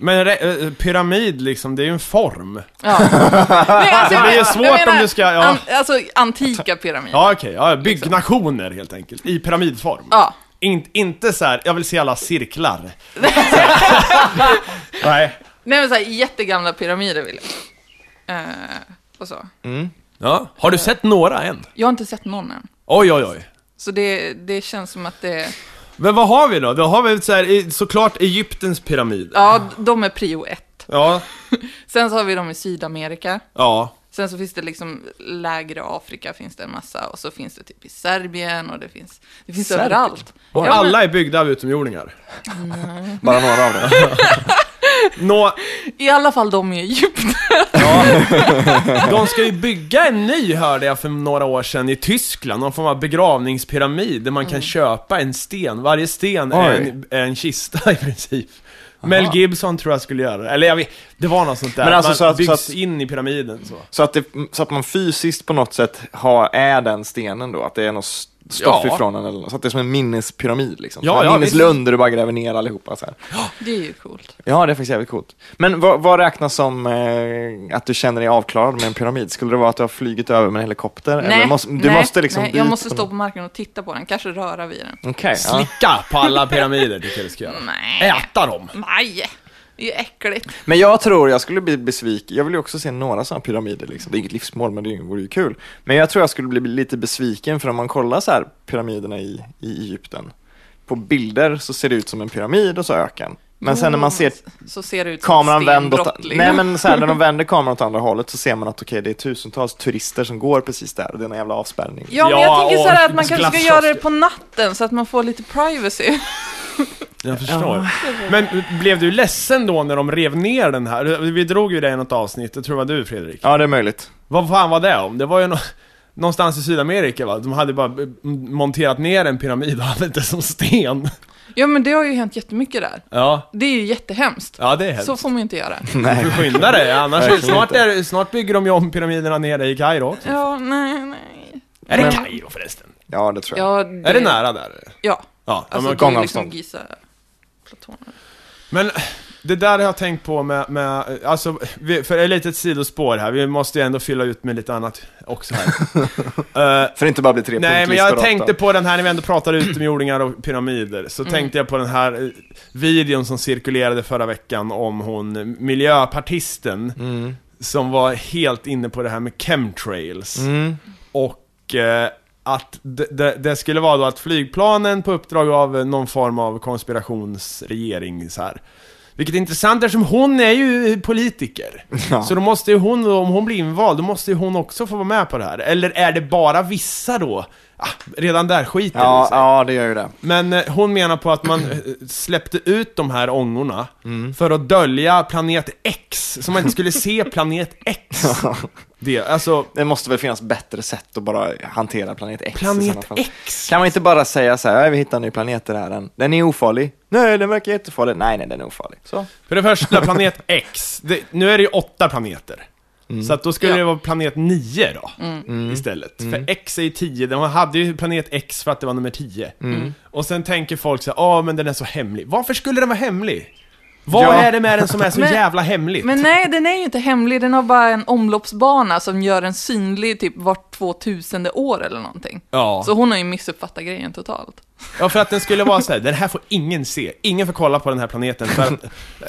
Men re- eh, pyramid liksom, det är ju en form. Ja. (laughs) Nej, alltså, Det blir ju svårt menar, om du ska- ja. An, alltså antika pyramider. Ja okej, ja, byggnationer helt enkelt. I pyramidform. Ja. In, inte så här, jag vill se alla cirklar. (laughs) Nej. Nej men såhär jättegamla pyramider vill jag. Eh, och så. Mm. Ja. Har du sett några än? Jag har inte sett någon än. Oj oj oj. Så det, det känns som att det... Men vad har vi då? Då har vi så här, såklart Egyptens pyramider. Ja, de är prio ett. Ja. (laughs) Sen så har vi dem i Sydamerika. Ja. Sen så finns det liksom lägre Afrika finns det en massa. Och så finns det typ i Serbien och det finns, det finns Serbien? överallt. Och Ja, men- alla är byggda av utomjordingar. Bara några av dem. (laughs) Nå, I alla fall de i Egypten. de ska ju bygga en ny, hörde jag för några år sedan, i Tyskland. Någon form av begravningspyramid där man kan köpa en sten. Varje sten är en, är en kista i princip. Mel Gibson tror jag skulle göra det. Eller jag vet, det var något sånt där. Men alltså man så att- byggs så att- in i pyramiden så. Så att, det, så att man fysiskt på något sätt har, är den stenen då? Att det är något, stoff Ja. ifrån den, eller något, så att det är som en minnespyramid liksom. Ja, ja, minneslund där du bara gräver ner allihopa så här. Det är ju coolt. Ja, det är faktiskt jävligt coolt. Men vad, vad räknas som eh, att du känner dig avklarad med en pyramid? Skulle det vara att du har flugit över med en helikopter? eller måste, du nej, måste liksom nej, jag måste stå på marken och titta på den, kanske röra vid den. Ja. Slicka på alla pyramider tycker jag du ska göra. Nej. Äta dem. Nej, det är äckligt. Men jag tror jag skulle bli besviken. Jag vill ju också se några sådana pyramider. Liksom. Det är inget livsmål, men det vore ju kul. Men jag tror jag skulle bli lite besviken för om man kollar så här pyramiderna i, i Egypten. På bilder så ser det ut som en pyramid och så öken. Men sen när man ser Så ser det ut kameran vänd åt, liksom. nej men så här, när de (laughs) vänder kameran åt andra hållet så ser man att okej, det är tusentals turister som går precis där och det är en jävla avspärrning. Ja, men Ja, jag tänker så här att man kanske ska göra det på natten så att man får lite privacy. (laughs) Jag förstår. Men blev du ledsen då när de rev ner den här? Vi drog ju det i något avsnitt, jag tror det var du Fredrik. Ja, det är möjligt. Vad fan var det om? Det var ju nå- någonstans i Sydamerika va? De hade bara eh, monterat ner en pyramid och hade det som sten. Ja, men det har ju hänt jättemycket där. Ja, Det är ju jättehemskt. ja det är hemskt. Så får man ju inte göra. (laughs) Du Nej. får skynda dig, annars Verkligen snart, är, snart bygger de ju om pyramiderna nere i Kairo också. Ja, nej, nej. Är det Men- Kairo förresten? Ja, det tror jag. Ja, Är det nära där? Ja, Ja, alltså men, det är gångavstånd. liksom Giza platoner. men det där har jag tänkt på med, med alltså, vi, för ett litet sidospår här, vi måste ju ändå fylla ut med lite annat också här. (laughs) Eh, För att inte bara bli tre Nej, men jag tänkte på den här, när vi ändå pratar utomjordingar och pyramider, så tänkte jag på den här eh, videon som cirkulerade förra veckan om hon miljöpartisten, Mm. som var helt inne på det här med chemtrails. Mm. Och eh, att det, det, skulle vara då att flygplanen på uppdrag av någon form av konspirationsregering så här. Vilket är intressant eftersom hon är ju politiker. (laughs) Ja. Så då måste ju hon, om hon blir invald, då måste ju hon också få vara med på det här. Eller är det bara vissa då? Ah, redan där skiter det Ja, sig. ja, det gör ju det. Men eh, hon menar på att man eh, släppte ut de här ångorna Mm. för att dölja planet X, så man inte skulle se (laughs) planet X. (laughs) Det, alltså, Det måste väl finnas bättre sätt att bara hantera planet X i sådana planet fall. X. Kan man inte bara säga så här, "Ja, vi hittar en ny planet där är den. Den är ofarlig. Nej, den verkar jättefarlig. Nej, nej, den är ofarlig. Så. För det första, planet X. Det, nu är det ju åtta planeter. Så att då skulle Ja. det vara planet 9 då, Mm. istället. För X är ju 10, de hade ju planet X för att det var nummer 10. Mm. Och sen tänker folk så här, ja men den är så hemlig. Varför skulle den vara hemlig? Vad Ja. är det med den som är så (laughs) Men- jävla hemligt? Men nej, den är ju inte hemlig. Den har bara en omloppsbana som gör den synlig typ vart 2000 år eller någonting. ja. Så hon har ju missuppfattat grejen totalt. Ja, för att den skulle vara så här, den här får ingen se. Ingen får kolla på den här planeten. För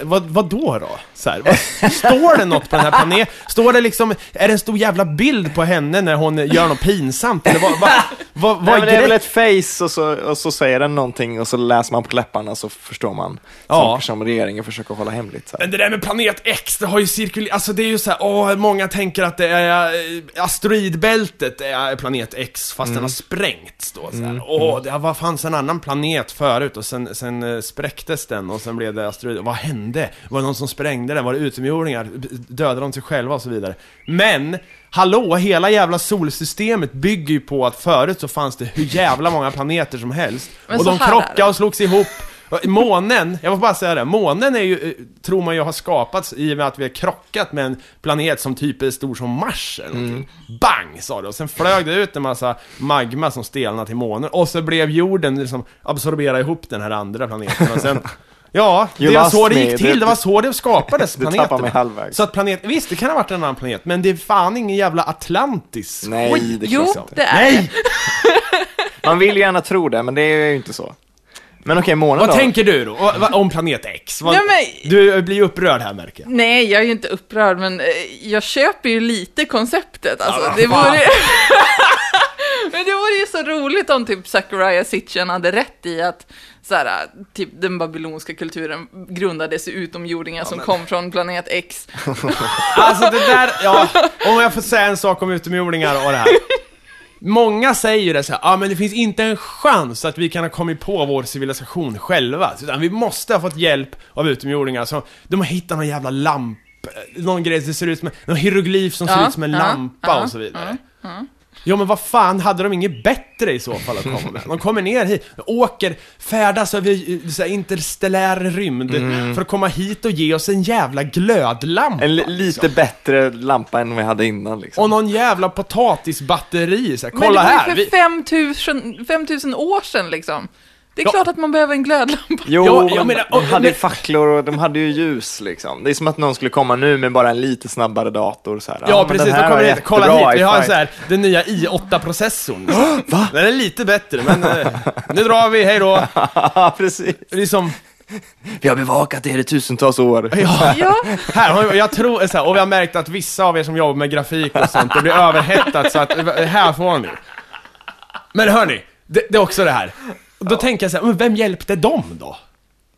vad, vad då då? Så här, vad, står det något på den här planeten? Står det liksom, är det en stor jävla bild på henne när hon gör något pinsamt? Eller vad, vad, vad, vad Nej, är det är väl ett face och så, och så säger den någonting och så läser man på läpparna så förstår man Ja. saker som regeringen försöker hålla hemligt. Men det där med planet X, det har ju cirkulerat, alltså det är ju så här, åh, många tänker att det är eh, asteroidbältet är planet X fast den har sprängts då så här. Åh, det var fanns en annan planet förut och sen, sen eh, spräcktes den och sen blev det asteroid. Vad hände? Var det någon som sprängde den? Var det utomjordingar? Dödade de sig själva och så vidare? Men Hallå, hela jävla solsystemet bygger ju på att förut så fanns det hur jävla många planeter som helst. Men och de krockade och slogs ihop. Månen, jag får bara säga det, månen är ju, eh, tror man ju har skapats i och med att vi har krockat med en planet som typ är stor som Mars eller någonting. Bang sa det, och sen flög det ut en massa magma som stelnade till månen, och så blev jorden liksom absorbera ihop den här andra planeten och sen (laughs) Ja, det var så det gick till, det var så det skapades, (laughs) halvvägs. Så att planet, visst det kan ha varit en annan planet, men det är fan ingen jävla Atlantis. Nej, det Jo, finns inte. det är Nej! (laughs) Man vill gärna tro det, men det är ju inte så. Men okej, månen Vad då? tänker du då? Och- Om planet X? Vad, Ja, men- Du blir ju upprörd här märker jag. Nej, jag är ju inte upprörd, men eh, jag köper ju lite konceptet. Alltså, det vore... (laughs) men det vore ju så roligt om typ Zachariah Sitchin hade rätt i att så här, typ den babylonska kulturen grundades i utomjordingar som kom från planet X. (laughs) Alltså det där, ja, om jag får säga en sak om utomjordingar och det här. (laughs) Många säger ju det så här, ah, men det finns inte en chans att vi kan ha kommit på vår civilisation själva. Utan vi måste ha fått hjälp av utomjordingar. Så de har hittat någon jävla lamp, någon grej som ser ut som någon hieroglyf som ser Ja, ut som en ja, lampa ja, och så vidare. Ja men vad fan, hade de inget bättre i så fall att komma med? De kommer ner hit, åker, färdas över eh, så här, interstellär rymd för att komma hit och ge oss en jävla glödlampa. En li- lite bättre lampa än vi hade innan liksom. Och någon jävla potatisbatteri, så här, Men det kolla var här! ju vi- för 5000 5000 år sedan liksom. Det är Ja. klart att man behöver en glödlampa. Jo, Ja, jag menar, de och- hade ju facklor och de hade ju ljus liksom. Det är som att någon skulle komma nu med bara en lite snabbare dator så här. Ja, precis, här kommer det kolla hit, vi har så här, den nya i8-processorn. (gasps) Va? Den är lite bättre, men eh, nu drar vi, hej då. (laughs) Precis. Liksom, Vi har bevakat er i tusentals år. ja. Ja, Här har jag tror, så här, och vi har märkt att vissa av er som jobbar med grafik och sånt, det blir överhettat så att, här får ni. Men hörni, det, det är också det här. Då tänker jag så här, men vem hjälpte dem då?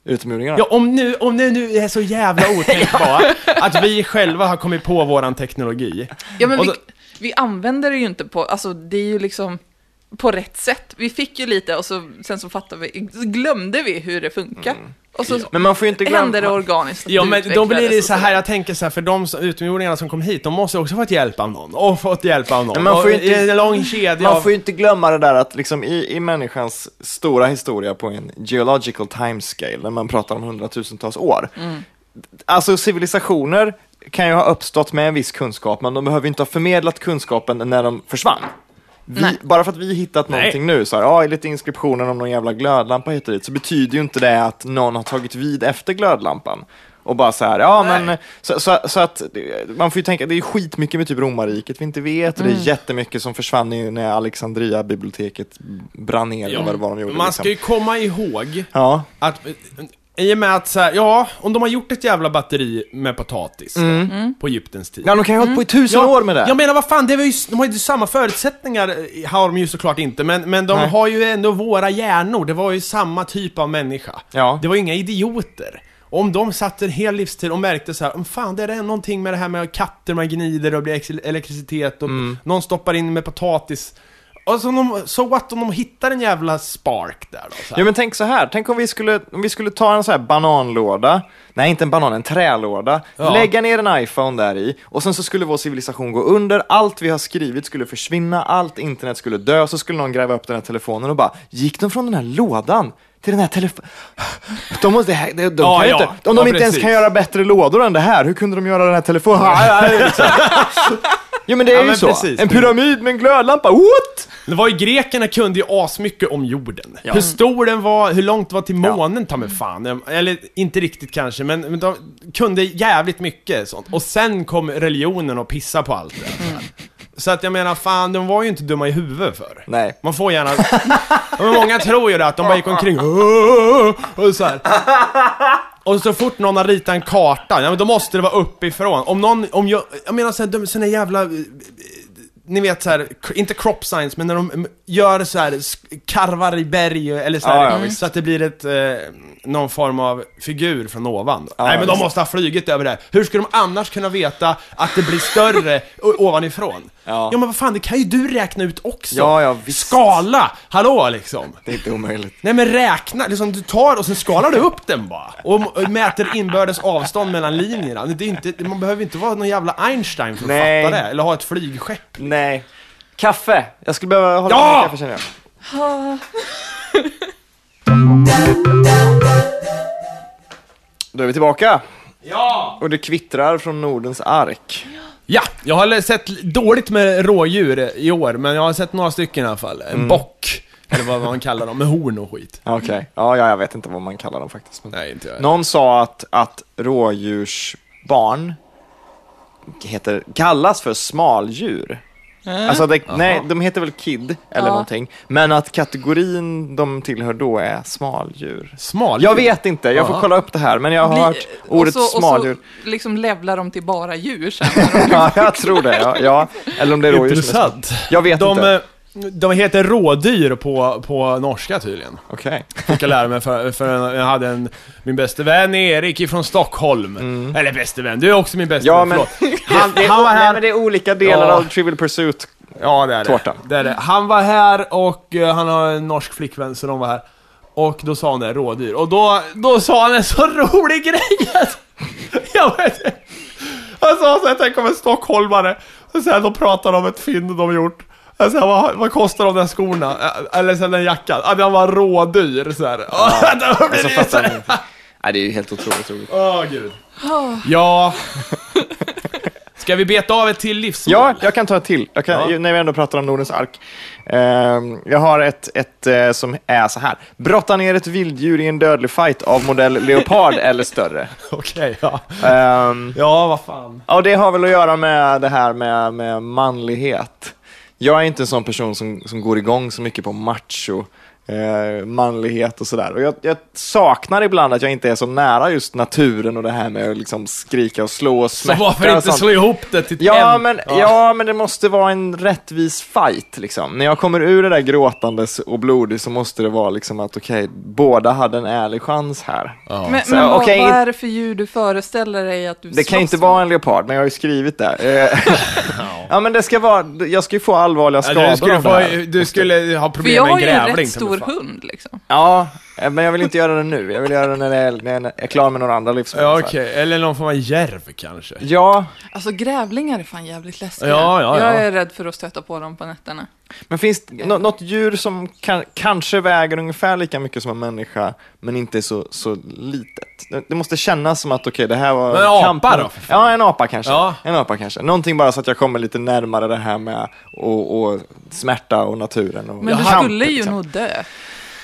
Utomjordingarna. Ja, om nu, om det nu är så jävla otänkbart (laughs) att vi själva har kommit på våran teknologi. ja men Och vi, då- vi använder det ju inte på, alltså det är ju liksom på rätt sätt. Vi fick ju lite och så, sen så fattade vi, så glömde vi hur det funkar. Och så Men man får ju inte glömma... hände det organiskt. Ja men då blir det så här, jag tänker så här, för de utomjordingarna som kom hit, de måste också fått hjälp av någon, och fått hjälp av någon. Men man får inte- en lång kedja Man av... får ju inte glömma det där att liksom i, i människans stora historia på en geological timescale, när man pratar om hundratusentals år. Alltså civilisationer kan ju ha uppstått med en viss kunskap, men de behöver inte ha förmedlat kunskapen när de försvann. Vi, bara för att vi hittat Nej. någonting nu, så här, ja, lite inskriptioner om någon jävla glödlampa hit och dit, så betyder ju inte det att någon har tagit vid efter glödlampan. Och bara så här, ja Nej. men, så, så, så att man får ju tänka, det är skitmycket med typ romarriket vi inte vet, och det är jättemycket som försvann när Alexandria-biblioteket brann ner, eller vad det var de gjorde. Man ska liksom. ju komma ihåg Ja, att, i och med att så här, ja, om de har gjort ett jävla batteri med potatis då, på Egyptens tid. ja de kan ju ha hållit på i tusen Ja, år med det. Jag menar vad fan, det var ju, de har ju samma förutsättningar, eh, har de ju såklart inte, men, men de Nej. har ju ändå våra hjärnor, det var ju samma typ av människa. Ja. Det var ju inga idioter. Och om de satt en hel livstid och märkte så här, "Mm, fan det är någonting med det här med katter man gnider och blir ex- elektricitet och Mm. någon stoppar in med potatis. Och så, de, så what om de hittar en jävla spark där då? Så här. Ja men tänk så här, tänk om vi skulle, om vi skulle ta en så här bananlåda, nej inte en banan, en trälåda, Ja. lägga ner en iPhone där i och sen så skulle vår civilisation gå under, allt vi har skrivit skulle försvinna, allt internet skulle dö, så skulle någon gräva upp den här telefonen och bara, gick de från den här lådan till den här telefonen? De, måste, de, de, de Ja, kan ja. inte, om de Ja, inte ens precis. kan göra bättre lådor än det här, hur kunde de göra den här telefonen? (laughs) Jo men det är Ja, ju men så, precis. en pyramid med en glödlampa, what? Det var ju grekerna kunde ju asmycket om jorden. Ja. Hur stor den var, hur långt det var till Ja. månen, ta mig fan. Eller inte riktigt kanske, men, men de kunde jävligt mycket sånt. Och sen kom religionen och pissa på allt det Mm. Så att jag menar, fan, de var ju inte dumma i huvudet för. Nej. Man får gärna... Ja, men många tror ju det, att de bara gick omkring och (laughs) så här. Och så fort någon har ritat en karta, ja men då måste det vara uppifrån. Om någon, om jag, jag menar såhär, såna jävla, eh, ni vet såhär, inte crop science, men när de gör så här karvar i berg eller så, här, Ja, ja, så att det blir ett, eh, någon form av figur från ovan. Ja, Nej men de måste ha flugit över det. Hur ska de annars kunna veta att det blir större ovanifrån? Ja. ja men vad fan, det kan ju du räkna ut också. Ja, ja, visst. Skala! Hallå liksom. Det är inte omöjligt. Nej men räkna, liksom du tar och sen skalar du upp den bara. Och och mäter inbördes avstånd mellan linjerna. Det är inte, man behöver inte vara någon jävla Einstein för att Nej. fatta det. Eller ha ett flygskepp. Nej. Kaffe. Jag skulle behöva hålla Ja! med kaffe känner jag. Då är vi tillbaka. Ja! Och det kvittrar från Nordens ark. Ja, jag har sett dåligt med rådjur i år, men jag har sett några stycken i alla fall. En bock, eller vad man kallar dem, med horn och skit. (laughs) Okej. Ja, ja, jag vet inte vad man kallar dem faktiskt. Men... Nej, inte jag. Någon sa att, att rådjursbarn heter, kallas för smaldjur. Alltså, det, nej, de heter väl kid eller Ja. någonting. Men att kategorin de tillhör då är smaldjur. Smal. Jag vet inte, jag får Aha. kolla upp det här, men jag har bli- hört ordet och så, smaldjur. Och så liksom levlar de till bara djur sen. (laughs) Ja, jag tror det. Ja, ja. Eller om det är rådjur som är små. Intressant. Jag vet de, inte. De heter rådyr på, på norska tydligen. Okej. Fick jag lära mig för, för jag hade en, min bäste vän Erik ifrån Stockholm. Eller bäste vän, du är också min bäste Ja, vän, men, förlåt. (laughs) han, det, är, han var nej, här- men det är olika delar Ja. av Trivial Pursuit. Ja, det är det. Tårta. det, är det. Han var här och eh, han har en norsk flickvän, så de var här. Och då sa han det, rådyr. Och då, då sa han en så (laughs) rolig grej! att- (laughs) jag vet inte. Han sa såhär, tänk om en stockholmare, och sen de pratar om ett fynd de gjort. Alltså, vad, vad kostar de där skorna? Eller så här, den jackan? Ja, den var rådyr så här. Ja. (laughs) Då blir Alltså, det så här. Nej, det är ju helt otroligt roligt. Åh, gud. Ja. (laughs) Ska vi beta av ett till livsmål? Ja, jag kan ta ett till. Jag kan, Ja. När vi ändå pratar om Nordens ark. Ehm, jag har ett, ett eh, som är så här. Brotta ner ett vilddjur i en dödlig fight av modell leopard (laughs) eller större. Okej, ja. Ehm, Ja, vad fan. Ja, det har väl att göra med det här med, med manlighet. Jag är inte en sån person som, som går igång så mycket på macho, eh, manlighet och sådär. Och jag, jag saknar ibland att jag inte är så nära just naturen och det här med att liksom skrika och slå och Så smärta varför och inte sånt. slå ihop det till Ja en? men, ja. men det måste vara en rättvis fight liksom. När jag kommer ur det där gråtandes och blodig så måste det vara liksom att okej, båda hade en ärlig chans här. Men, Så, men vad, okej, vad är det för djur du föreställer dig att du Det kan inte vara en leopard, men jag har ju skrivit det. (laughs) Ja men det ska vara, jag ska ju få allvarliga skador Ja, du, skulle av det få, här. du skulle ha För problem jag med har en ju en grävling. rätt till och stor med, fan. hund liksom. Ja, men jag vill inte göra det nu. Jag vill göra det när jag är, när jag är klar med några andra livsmål. Ja, okej. Eller någon form av järv kanske. Ja, Alltså grävlingar är fan jävligt läskiga. Ja, ja, ja. Jag är rädd för att stöta på dem på nätterna. men finns det nå- något djur som kan, kanske väger ungefär lika mycket som en människa, men inte är så, så litet? Det, måste kännas som att okej, det här var... Men en apa kampen- då, för fan. Ja, en apa kanske. Ja. En apa kanske. Någonting bara så att jag kommer lite närmare det här med och, och smärta och naturen. Och Men du kamp, skulle ju liksom. nog dö.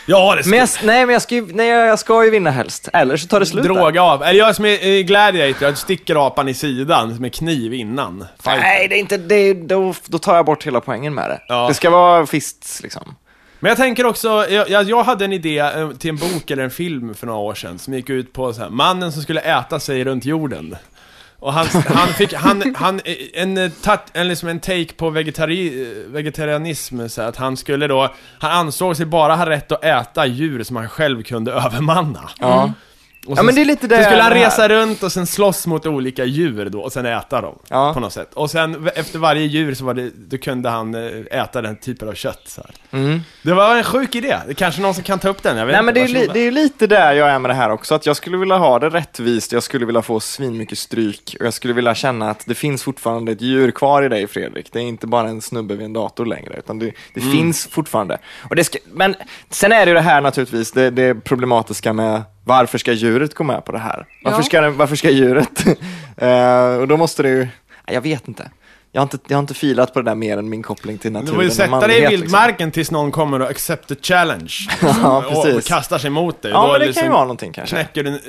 Ja, det Men skulle... jag, nej, men jag ska, ju, nej, jag ska ju vinna helst. Eller så tar det slut. Droga av. Eller jag som är i Gladiator, jag sticker apan i sidan med kniv innan. Fight. Nej, det är inte det. Då, då tar jag bort hela poängen med det. Ja. Det ska vara fists liksom. Men jag tänker också, jag, jag, jag hade en idé eh, till en bok eller en film för några år sedan som gick ut på så här, mannen som skulle äta sig runt jorden. Och han, han fick, han, han, en, eh, tat, en, liksom en take på vegetari, eh, vegetarianism, så att han skulle då, han ansåg sig bara ha rätt att äta djur som han själv kunde övermanna. Ja. Och Ja, sen- men det är lite det Så skulle han resa runt och sen slåss mot olika djur då, och sen äta dem. Ja. På något sätt. Och sen efter varje djur så var det, då kunde han eh, äta den typen av kött så här. Mm. Det var en sjuk idé. Det är kanske någon som kan ta upp den, jag vet Nej inte. men det är, li, det är lite där jag är med det här också, att jag skulle vilja ha det rättvist, jag skulle vilja få svinmycket stryk och jag skulle vilja känna att det finns fortfarande ett djur kvar i dig Fredrik. Det är inte bara en snubbe vid en dator längre, utan det, det Mm. finns fortfarande. Och det ska, men sen är det ju det här naturligtvis, det, det problematiska med varför ska djuret gå med på det här? Varför, Ja. ska, den- varför ska djuret? (laughs) Eh, och då måste det ju, jag vet inte. Jag har inte, jag har inte filat på det där mer än min koppling till Du naturen får ju sätta dig i manlighet, liksom. vildmarken tills någon kommer och accept the challenge. (laughs) Ja, och, och precis. kastar sig mot dig. Ja, Då men det liksom kan ju vara någonting kanske. Knäcker du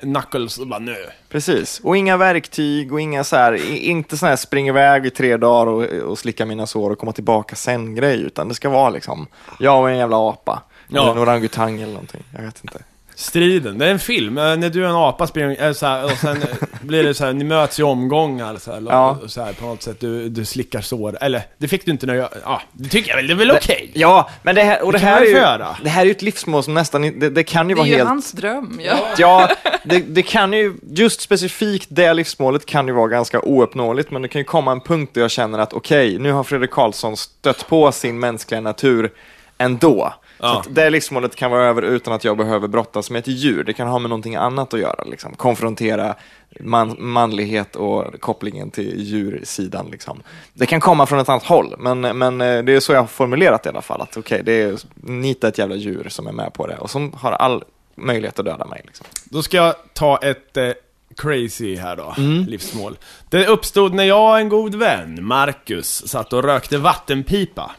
knuckles och bara nö. Precis, och inga verktyg och inga så här, inte så här spring iväg i tre dagar och, och slicka mina sår och komma tillbaka sen grej, utan det ska vara liksom, jag och en jävla apa. Ja. Eller en orangutang eller någonting, jag vet inte. Striden, det är en film. Eh, När du och en apa springer, äh, så här, och sen eh, blir det så här, ni möts i omgångar så här, Ja. och så här, på något sätt, du, du slickar sår. Eller, det fick du inte när jag, ja, det tycker jag väl, det är väl okej? Ja, men det här, och det, Det kan här är ju göra. det här är ju ett livsmål som nästan, det, det kan ju Det är vara ju helt... hans dröm. Ja. (laughs) Ja, det, det kan ju, just specifikt det livsmålet kan ju vara ganska ouppnåeligt, men det kan ju komma en punkt där jag känner att okej, nu har Fredrik Karlsson stött på sin mänskliga natur ändå. Så Ja. att det livsmålet kan vara över utan att jag behöver brottas med ett djur. Det kan ha med någonting annat att göra, liksom. konfrontera man, manlighet och kopplingen till djursidan. Liksom. Det kan komma från ett annat håll, men, men eh, det är så jag har formulerat det i alla fall. Att okej, det är nita ett jävla djur som är med på det och som har all möjlighet att döda mig. Liksom. Då ska jag ta ett eh, crazy här då, Mm. livsmål. Det uppstod när jag och en god vän, Marcus, satt och rökte vattenpipa.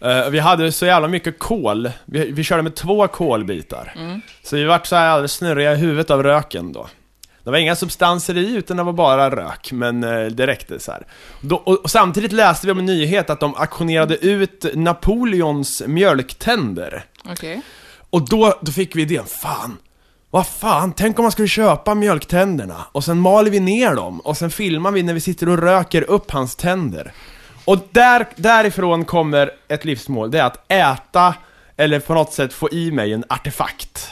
Eh, vi hade så jävla mycket kol, vi, vi körde med två kolbitar. Så vi vart så här alldeles snurriga i huvudet av röken då. Det var inga substanser i, utan det var bara rök, men eh, det räckte så här. Då, och, och samtidigt läste vi om en nyhet att de auktionerade ut Napoleons mjölktänder. Okej. Och då, då fick vi idén, fan, vad fan, tänk om man skulle köpa mjölktänderna och sen maler vi ner dem och sen filmar vi när vi sitter och röker upp hans tänder. Och där, därifrån kommer ett livsmål, det är att äta eller på något sätt få i mig en artefakt.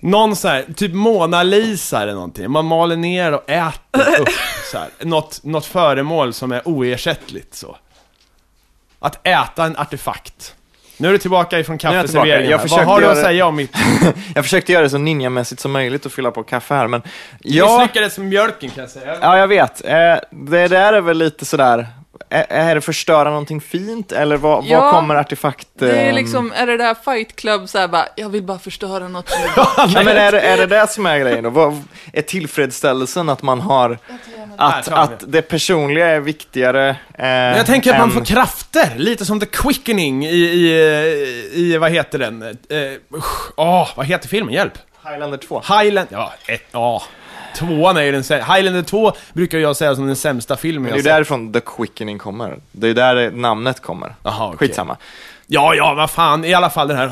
Någon så här, typ Mona Lisa eller någonting, man maler ner och äter upp så här, något, något föremål som är oersättligt så. Att äta en artefakt. Nu är du tillbaka ifrån kaffeserveringen. Jag. Vad har du att säga om mitt... (laughs) Jag försökte göra det så ninjamässigt som möjligt och fylla på kaffe här, men Jag ja, misslyckades med mjölken kan jag säga. ja jag vet. Eh, det där är väl lite sådär, är, är det förstöra någonting fint eller vad, Ja, vad kommer artefakt... Det är ehm, liksom, är det där fight club så här bara, jag vill bara förstöra något. Ja, men är, det, är det det som är grejen då? Vad, är tillfredsställelsen att man har, att, att det personliga är viktigare? Eh, Men jag tänker att man än- får krafter, lite som The Quickening i, i, i vad heter den? Eh, usch, Åh, vad heter filmen? Hjälp! Highlander 2. Highland... Ja, ett, ja. Tvåan är ju den sämsta. Highlander 2 brukar jag säga som den sämsta filmen Men jag det är ju därifrån The Quickening kommer. Det är där namnet kommer. Jaha, okej. Skitsamma. Ja, ja, vad fan, i alla fall den här...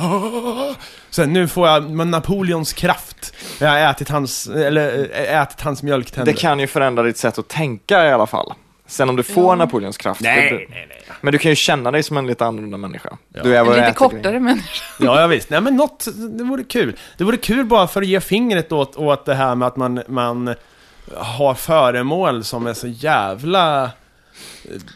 Sen nu får jag Napoleons kraft. Jag har ätit hans, eller ätit hans mjölktänder. Det kan ju förändra ditt sätt att tänka i alla fall. Sen om du får Ja. Napoleons kraft. Nej, nej, nej. Men du kan ju känna dig som en lite annorlunda människa. Ja. Du är En vad lite kortare grejer. människa. Ja, ja visst. Nej men något, det vore kul. Det vore kul bara för att ge fingret åt, åt det här med att man, man har föremål som är så jävla...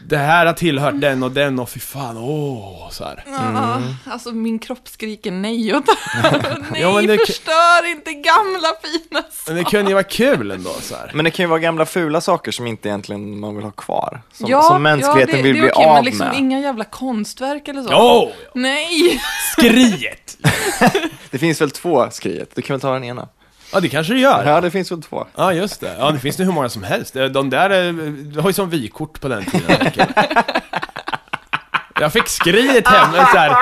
Det här har tillhört den och den och fy fan, åh, så här. Ja, alltså min kropp skriker nej åt. (laughs) Nej, Ja, men det- förstör inte gamla fina Men det kunde ju vara kul ändå så här. Men det kan ju vara gamla fula saker som inte egentligen man vill ha kvar. Som, ja, som mänskligheten ja, det, vill det bli okej, av men liksom med. inga jävla konstverk eller så. Jo! Nej! Skriet! (laughs) (laughs) Det finns väl två skriet? Du kan väl ta den ena? Ja, det kanske det gör. Ja, det finns väl två. Ja, just det. Ja, det finns det hur många som helst. De där eh, det har ju som vykort på den tiden. jag. (laughs) Jag fick skriet hem, så här.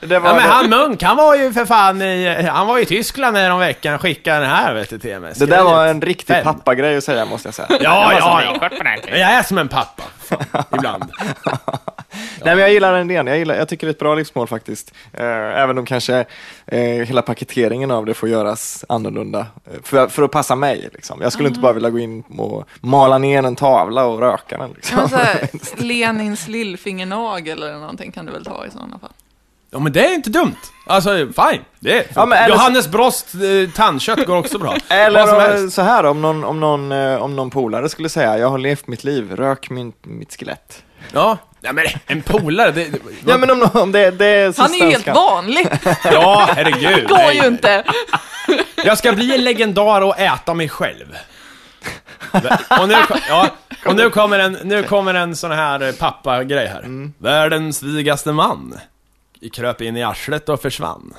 Det var Ja men det, han Munk, han var ju för fan i, han var i Tyskland när om veckan skickade den här vet du till mig. det där var en riktig Fem. pappagrej att säga, måste jag säga. Ja, Det var ja, ja. Jag är som en pappa. Ibland. (laughs) (laughs) Nej, men jag gillar den idén. Jag, gillar, jag tycker det är ett bra livsmål faktiskt. Eh, även om kanske eh, hela paketeringen av det får göras annorlunda. Eh, för, för att passa mig. Liksom. Jag skulle inte bara vilja gå in och mala ner en tavla och röka den. Liksom. Men så här, (laughs) Lenins lillfingernagel eller någonting kan du väl ta i sådana fall. Ja men det är inte dumt. Alltså, fine. Det är, Ja, men eller- Johannes Brost eh, tandkött går också bra. (laughs) Eller eh, så här, om någon, om, någon, eh, om någon polare skulle säga, jag har levt mitt liv, rök min, mitt skelett. Ja. Ja, men en polare, det... det Ja, men om, någon- om det, det är Han är ju helt vanlig. ja herregud. Det går nej. ju inte. Jag ska bli en legendar och äta mig själv. Och nu, ja, och nu kommer en, nu kommer en sån här pappa-grej här. Mm. Världens vigaste man. Kröp in i arslet och försvann.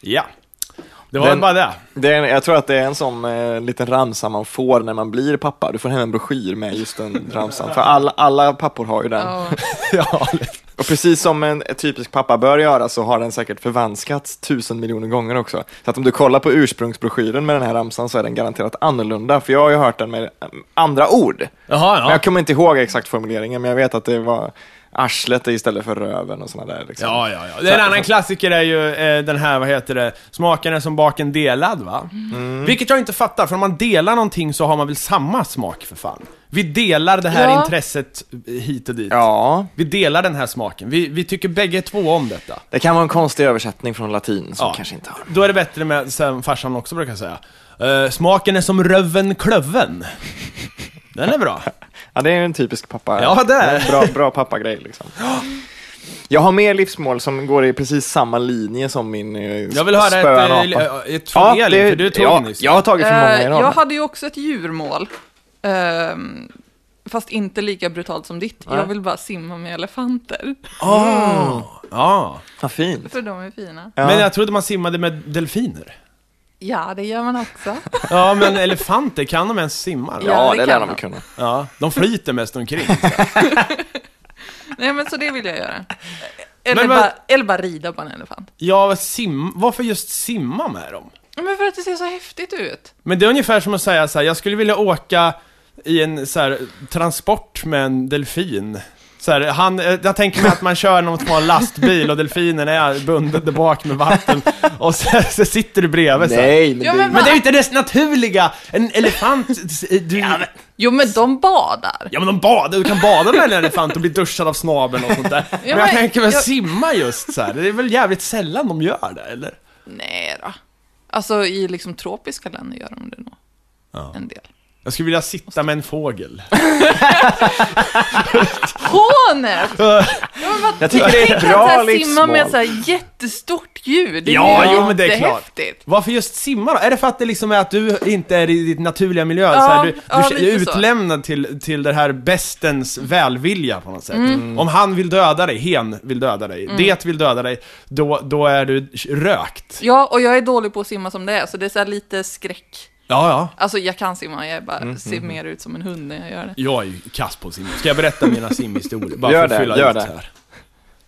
Ja. Det var Den- bara det. Det är, jag tror att det är en sån eh, liten ramsa man får när man blir pappa. Du får hem en broschyr med just den ramsan. För alla, alla pappor har ju den. Ja. (laughs) Ja, Och precis som en typisk pappa bör göra så har den säkert förvanskats tusen miljoner gånger också. Så att om du kollar på ursprungsbroschyren med den här ramsan så är den garanterat annorlunda. För jag har ju hört den med andra ord. Jaha, Men ja. jag kommer inte ihåg exakt formuleringen, men jag vet att det var arslet istället för röven och sådana där. Liksom. Ja, ja, ja. En annan klassiker är ju eh, den här, vad heter det, smaken är som baken delad va? Mm. Vilket jag inte fattar, för om man delar någonting så har man väl samma smak för fan? Vi delar det här Ja. intresset eh, hit och dit. ja, Vi delar den här smaken. Vi, vi tycker bägge två om detta. det kan vara en konstig översättning från latin som Ja. kanske inte har. Då är det bättre med, som farsan också brukar säga, eh, smaken är som röven klöven. Den är bra. Ja, det är en typisk pappa. Ja, det är. bra, bra pappagrej liksom. Jag har mer livsmål som går i precis samma linje som min eh, Jag vill höra ett, apa. eh, ett från Elin, för du tog ja, nyss. Jag har tagit för många Eh, i rad. jag hade ju också ett djurmål. Ehm, fast inte lika brutalt som ditt. Nej. Jag vill bara simma med elefanter. Oh, ja. Vad fint. För de är fina. Ja. Men jag trodde man simmade med delfiner. Ja, det gör man också. (laughs) Ja, men elefanter, kan de ens simma? ja, Ja, det, det lär kan de man. kunna. Ja, de flyter mest omkring. (laughs) Nej, men så det vill jag göra. Eller, Men bara, eller bara rida på en elefant. Ja, sim... varför just simma med dem? Men för att det ser så häftigt ut. Men det är ungefär som att säga så här, jag skulle vilja åka i en så här, transport med en delfin. Så här, han, eh, jag tänker mig att man kör någon smal lastbil och delfinen är bunden där bak med vatten och så, så sitter du bredvid så. Nej, men, Ja, det, men Men det är ju inte det naturliga! En elefant, du, ja, men, Jo, men de badar. ja men de badar, du kan bada med en elefant och bli duschad av snabeln och sånt där. Men jag tänker väl jag- simma just så här. det är väl jävligt sällan de gör det, eller? Nej då. Alltså i liksom tropiska länder gör de det nog. Ja. En del. Jag skulle vilja sitta med en fågel. Hånet! Ja, men vad- Jag tycker det är ett Tänk bra att så här simma med ett så livsmål. här jättestort djur. Det är Ja, ju jo, men det är klart. jättehäftigt. Varför just simma då? Är det för att det liksom är att du inte är i ditt naturliga miljö? Ja, så här, du du ja, är lite så. utlämnad till, till det här bestens välvilja på något sätt. Mm. Om han vill döda dig, hen vill döda dig, det vill döda dig, då, då är du rökt. Ja, och jag är dålig på att simma som det är, så det är så här lite skräck. Ja, ja. Alltså jag kan simma, jag bara, Mm, ser mer ut som en hund när jag gör det. Jag är ju kass på att simma. Ska jag berätta mina simhistorier? Bara Gör för att det, fylla gör ut det. här.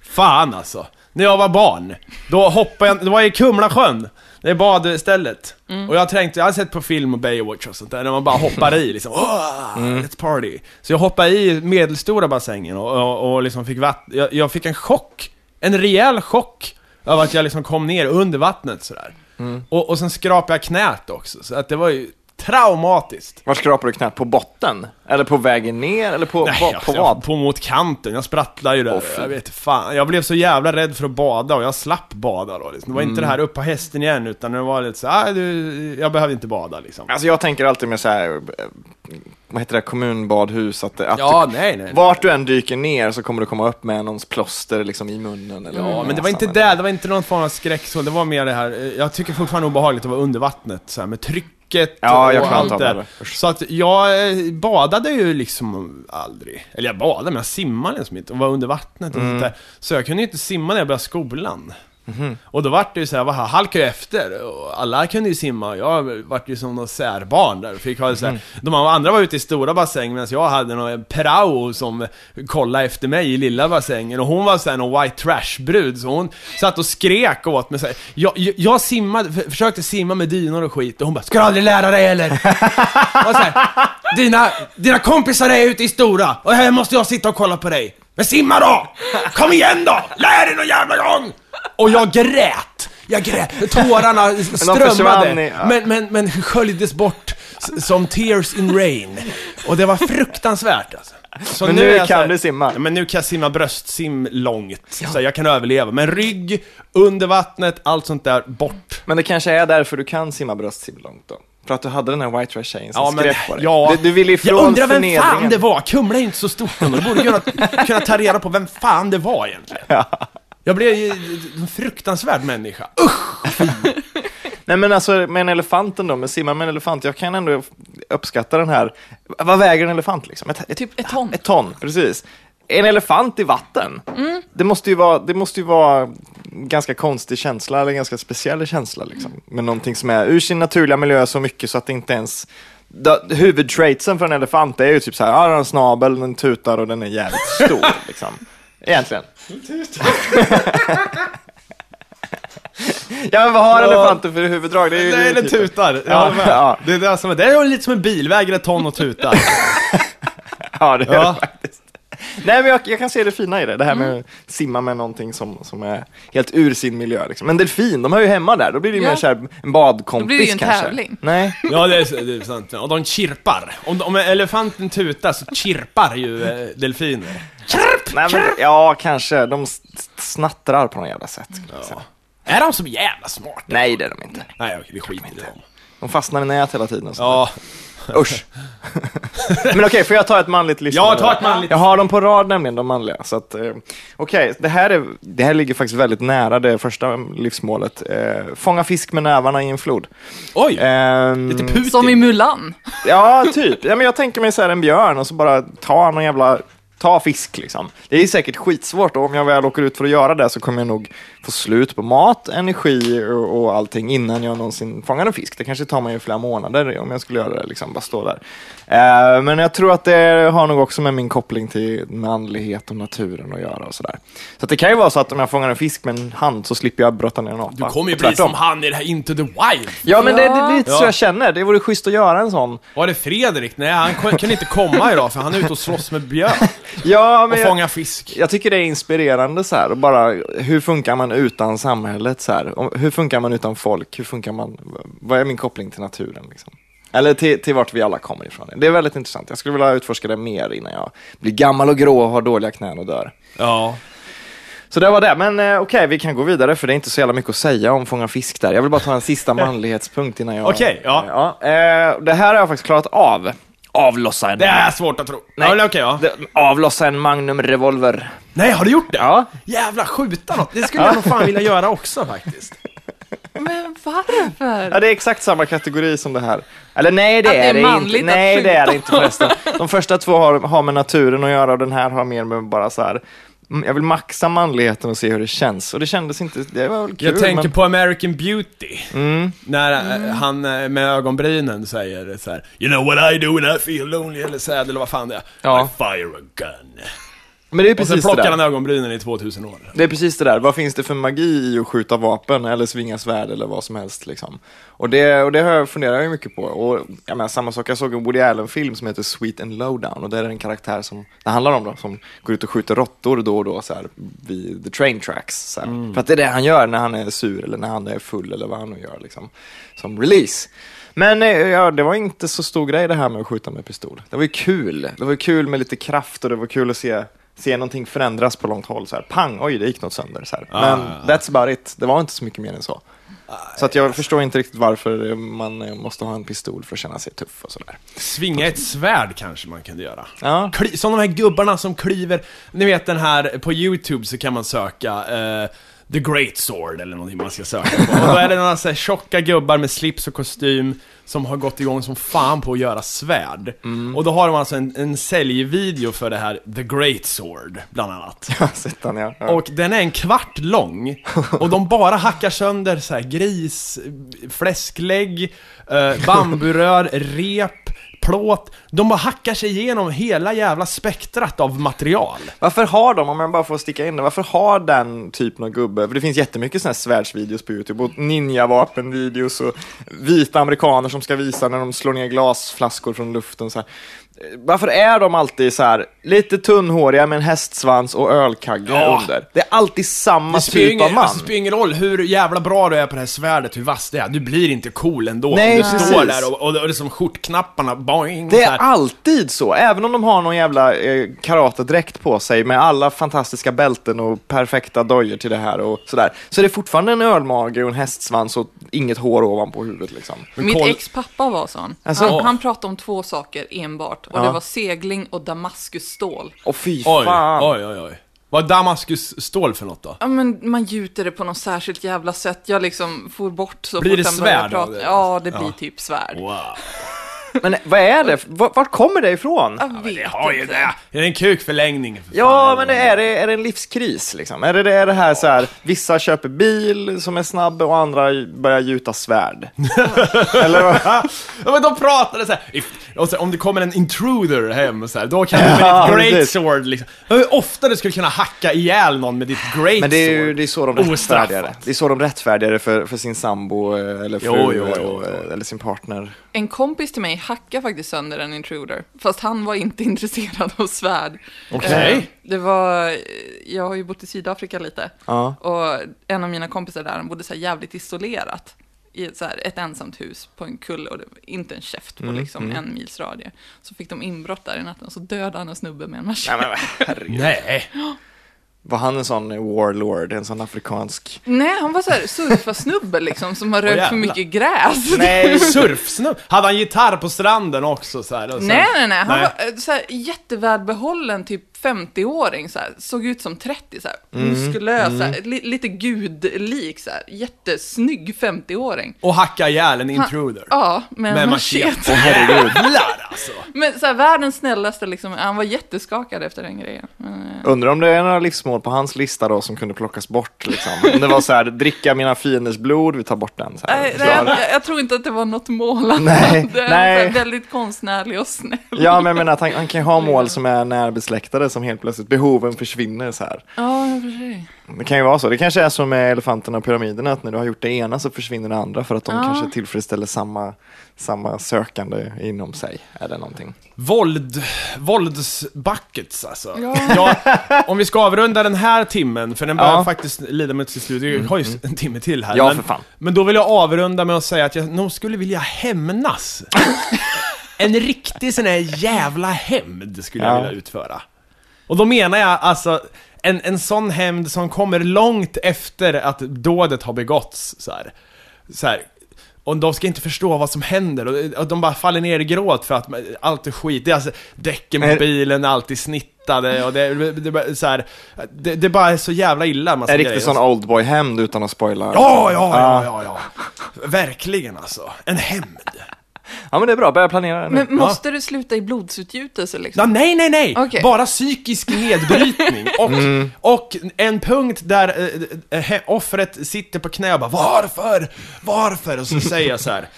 Fan alltså. När jag var barn, då hoppade jag, det var i Kumlasjön. Det är badstället. Mm. Och jag tänkte, jag har sett på film och Baywatch och sånt där, när man bara hoppar i liksom, Åh, Mm. let's party. Så jag hoppade i medelstora bassängen och, och, och liksom fick vatten, jag, jag fick en chock. En rejäl chock. Av att jag liksom kom ner under vattnet sådär. Mm. Och, och sen skrapade jag knät också, så att det var ju traumatiskt. Var skrapar du knät? På botten? Eller på vägen ner? Eller på, Nej, på, jag, på jag, vad? på mot kanten, jag sprattlade ju där. Fy. jag vet fan, jag blev så jävla rädd för att bada och jag slapp bada då liksom. Det var inte Mm. det här upp på hästen igen, utan det var lite så ah, du, jag behövde inte bada liksom. Alltså jag tänker alltid med så här, eh, vad heter det, kommunbadhus, att, att Ja, du, nej, nej. vart du än dyker ner så kommer du komma upp med någons plåster liksom i munnen. Eller Ja, men det var inte eller- det, det var inte någon form av skräck så, det var mer det här, eh, jag tycker fortfarande obehagligt att vara under vattnet så här, med trycket Ja, jag kan allt det. Usch. Så att jag eh, badade ju liksom aldrig. Eller jag badade, men jag simmade liksom inte och var under vattnet och Mm. sånt där. Så jag kunde ju inte simma när jag började skolan. Mhm. Och då vart det ju såhär, vad halkade jag efter? Och alla kunde ju simma, jag vart ju som någon särbarn där. Fick ha så här, Mm. De andra var ute i stora bassäng medan jag hade någon prao som kollade efter mig i lilla bassängen. Och hon var såhär någon white trash-brud, så hon satt och skrek åt mig så här, jag, jag, jag simmade, för, försökte simma med dynor och skit och hon bara 'Ska du aldrig lära dig eller?' och så här, dina, dina kompisar är ute i stora och här måste jag sitta och kolla på dig. Men simma då! Kom igen då! Lär dig någon jävla gång! Och jag grät! Jag grät, tårarna (laughs) strömmade, ja. men, men, men sköljdes bort som tears in rain. Och det var fruktansvärt alltså. Så Men nu så kan här- du simma. Ja, men nu kan jag simma bröstsim långt, så här, jag kan överleva. Men rygg, under vattnet, allt sånt där, bort. Men det kanske är därför du kan simma bröstsim långt då? För att du hade den här white trash tjejen som Ja, skrek på dig? ja. Du, du ville ifrån Jag undrar vem fan det var, Kumla är ju inte så stort ändå. Du borde kunna, kunna ta reda på vem fan det var egentligen. Jag blev ju en fruktansvärd människa. Usch! Nej men alltså med en elefanten då, med simma med en elefant, jag kan ändå uppskatta den här, vad väger en elefant liksom? Ett, typ, Ett ton. Ett ton, precis. En elefant i vatten, Mm. det, måste ju vara, det måste ju vara ganska konstig känsla, eller ganska speciell känsla liksom. Med någonting som är ur sin naturliga miljö så mycket så att det inte ens Huvudtraitsen för en elefant är ju typ så här, ja, den har en snabel, den tutar och den är jävligt stor. (laughs) liksom. Egentligen. (laughs) ja men vad har Ja. elefanten för huvuddrag? Det är ju Nej, den tutar. Ja, ja. Det är det som är, det är lite som en bil, väger ett ton och tutar. (laughs) Ja, det är Ja. det faktiskt. Nej, men jag, jag kan se det fina i det. Det här med att simma med någonting som, som är helt ur sin miljö. Liksom. Men delfin, de hör ju hemma där. Då blir det ju Ja. mer så här, en badkompis Då blir det ju en kanske. tävling. Nej. (laughs) Ja, det är, det är sant. Och de chirpar. Om, om elefanten tutar så chirpar ju eh, delfiner. Nej men, ja, kanske. De snattrar på något jävla sätt. säga. Är de så jävla smarta? Nej, det är de inte. Nej, okej, vi skiter i dem. De fastnar i nät hela tiden. Så. Ja, (laughs) Usch. men okej, får jag ta ett manligt livsmål? Ja, ta ett manligt. Jag har dem på rad nämligen, de manliga. Så att, eh, okej, det, här är- det här ligger faktiskt väldigt nära det första livsmålet. Eh, fånga fisk med nävarna i en flod. oj! Ehm, Lite Putin. Som i Mulan. Ja, typ. Ja, men jag tänker mig så här en björn och så bara ta någon jävla ta fisk liksom. Det är säkert skitsvårt och om jag väl åker ut för att göra det så kommer jag nog få slut på mat, energi och, och allting innan jag någonsin fångar en fisk. Det kanske tar mig flera månader om jag skulle göra det, liksom bara stå där. Eh, men jag tror att det har nog också med min koppling till manlighet och naturen att göra och sådär. Så det kan ju vara så att om jag fångar en fisk med en hand så slipper jag brotta ner en apa. Du kommer ju bli som han i det här Into the Wild. Ja, men det, det är lite så Ja. jag känner. Det vore schysst att göra en sån. Var det Fredrik? Nej, han kun- kunde inte komma idag för han är ute och slåss med björn (laughs) Ja, och men jag, fisk. Jag tycker det är inspirerande så här, och bara hur funkar man utan samhället så här? Hur funkar man utan folk? Hur funkar man, vad är min koppling till naturen liksom? Eller till, till vart vi alla kommer ifrån. Det är väldigt intressant. Jag skulle vilja utforska det mer innan jag blir gammal och grå och har dåliga knän och dör. Ja. Så det var det, men eh, okej, vi kan gå vidare för det är inte så jävla mycket att säga om fånga fisk där. Jag vill bara ta en sista manlighetspunkt innan jag... Okej, ja. ja eh, det här har jag faktiskt klarat av. avlossa en... Det är svårt att tro. Nej. Ja, okej, ja. Avlossa en Magnum revolver. Nej, har du gjort det? Ja. Jävla skjuta något. Det skulle jag nog fan vilja göra också faktiskt. Men varför? Ja, det är exakt samma kategori som det här. Eller nej, det Att det är är det inte. manligt att Nej, det är det inte förresten. De första två har, har med naturen att göra och den här har mer med bara så här. Mm, Jag vill maxa manligheten och se hur det känns. Och det kändes inte, det var väl kul. Jag tänker men... på American Beauty. Mm. När eh, han eh, med ögonbrynen säger så här: You know what I do when I feel lonely, eller så här, eller vad fan det är. Ja. I fire a gun. Men det är Och sen precis plockar han ögonbrynen i 2000 år. Det är precis det där. Vad finns det för magi i att skjuta vapen eller svinga svärd eller vad som helst liksom? Och det, och det har jag funderat ju mycket på. Och jag menar, samma sak, jag såg en Woody Allen-film som heter Sweet and Lowdown och där är det en karaktär som det handlar om då, som går ut och skjuter råttor då och då så här, vid the train tracks. Så här. För att det är det han gör när han är sur eller när han är full eller vad han nu gör liksom. Som release. Men eh, ja, det var inte så stor grej det här med att skjuta med pistol. Det var ju kul. Det var ju kul med lite kraft och det var kul att se, se någonting förändras på långt håll. Så här, pang, oj, det gick något sönder. Så här. Men that's about it. Det var inte så mycket mer än så. Så att jag förstår inte riktigt varför man eh, måste ha en pistol för att känna sig tuff och sådär. Svinga ett svärd kanske man kunde göra. Ja. Kli- som de här gubbarna som kliver, ni vet den här, på YouTube så kan man söka eh, The Great Sword eller någonting man ska söka på. Och då är det några så här tjocka gubbar med slips och kostym som har gått igång som fan på att göra svärd. Och då har de alltså en, en säljvideo för det här The Great Sword, bland annat. (laughs) Ja, sett den, ja. ja. Och den är en kvart lång och de bara hackar sönder så här gris, fläsklägg, eh, bamburör, rep, plåt. De bara hackar sig igenom hela jävla spektrat av material. Varför har de, om jag bara får sticka in det, varför har den typen av gubbe, för det finns jättemycket sådana här svärdsvideos på YouTube, och ninjavapenvideos och vita amerikaner som ska visa när de slår ner glasflaskor från luften så här. Varför är de alltid så här lite tunnhåriga med en hästsvans och ölkagge Ja. under? Det är alltid samma Det typ av ingen, man. alltså, det spelar ingen roll hur jävla bra du är på det här svärdet, hur vass det är. Du blir inte cool ändå. Nej, du precis. står där och, och, och det är som skjortknapparna, boing, Det så är här. alltid så, även om de har någon jävla eh, karatedräkt på sig med alla fantastiska bälten och perfekta dojor till det här och sådär. Så det är fortfarande en ölmage och en hästsvans och inget hår ovanpå huvudet liksom. Mitt ex pappa var sån. Alltså? han, han pratade om två saker enbart. Och Ja. det var segling och damaskusstål. Och fy Oj, fan. oj, oj, oj. Vad är Damaskusstål för något då? Ja, men man gjuter det på något särskilt jävla sätt. Jag liksom for bort så Blir fort det han började svärd av prata. det? Ja, det blir Ja. typ svärd. Wow. Men vad är det? Vart, kommer det ifrån? Jag vet Det har ju inte. det. Det är en kukförlängning. för Ja, fan. men det är, det, är det en livskris liksom? Är det det, är det här så här, vissa köper bil som är snabb och andra börjar gjuta svärd? (laughs) Eller vad? Ja men de pratade såhär, if, och så, om det kommer en intruder hem så här, då kan du med Ja, ditt great precis. sword liksom. Hur ofta du skulle kunna hacka ihjäl någon med ditt great Men det är ju sword? det är så de Ostraffat. rättfärdigar det. Det är så de rättfärdigar det för, för sin sambo eh, eller fru Jo, jo, jo, och, jo. eh, eller sin partner. En kompis till mig hackade faktiskt sönder en intruder. Fast han var inte (laughs) intresserad av svärd. Okej. Eh, Det var, jag har ju bott i Sydafrika lite. Ja. Och en av mina kompisar där, han bodde så här jävligt isolerat. I ett, så här, ett ensamt hus på en kulle och det var inte en käft på Mm, liksom en mils radie. Så fick de inbrott där i natten och så dödade han en snubbe med en machete. Nej, men (laughs) herregud. Nej. Var han en sån warlord, en sån afrikansk? Nej, han var så här surfarsnubbe liksom som har rökt för jävlar. mycket gräs. Nej, (laughs) surfsnubb. Hade han gitarr på stranden också så här, och sen- Nej, nej, nej. Han Nej. var eh, så här, jättevälbehållen, typ 50-åring, så här, såg ut som 30, så här, Mm. muskulös, så här, li, lite gudlik, så här, jättesnygg 50-åring. Och hacka ihjäl en intruder. Ja, med, Med machete. Jävlar (laughs) alltså. Men så här, världens snällaste, liksom, han var jätteskakad efter den grejen. Men, eh, Undrar om det är några livsmål på hans lista då som kunde plockas bort liksom. Om det var så här, dricka mina fienders blod, vi tar bort den. Så här. Nej, nej, jag, jag tror inte att det var något mål. (laughs) Nej, hade. nej. Han var väldigt konstnärlig och snäll. Ja, men jag menar att han, han kan ju ha mål som är närbesläktade som helt plötsligt, behoven försvinner så här. Ja. Det kan ju vara så. Det kanske är som med elefanterna och pyramiderna, att när du har gjort det ena så försvinner det andra för att de Ja. kanske tillfredsställer samma, samma sökande inom sig. Är det någonting? Våld, våldsbuckets alltså. Ja. Ja, om vi ska avrunda den här timmen, för den börjar Ja. faktiskt lida mot sitt slut. Vi har ju en timme till här. Ja, men, för fan. men då vill jag avrunda med att säga att jag nog skulle vilja hämnas. (laughs) en riktig sån här jävla hämnd skulle jag Ja. vilja utföra. Och då menar jag alltså en, en sån hämnd som kommer långt efter att dådet har begåtts. Så här. Så här. och de ska inte förstå vad som händer och, de bara faller ner i gråt för att allt är skit. Det är alltså, däcken på bilen är alltid snittade och det, det, det, så här, det, det bara är så jävla illa. massa En riktig sån oldboy-hämnd utan att spoila. Ja, ja, ja, ja, ja. Verkligen alltså. En hämnd. (laughs) Ja, men det är bra. Börja planera nu. Men måste du sluta i blodsutgjutelse liksom? Ja, nej, nej, nej! Okej. Bara psykisk nedbrytning. (laughs) Och, Mm. och en punkt där eh, eh, offret sitter på knä och bara Varför? Varför? Och så säger jag så här.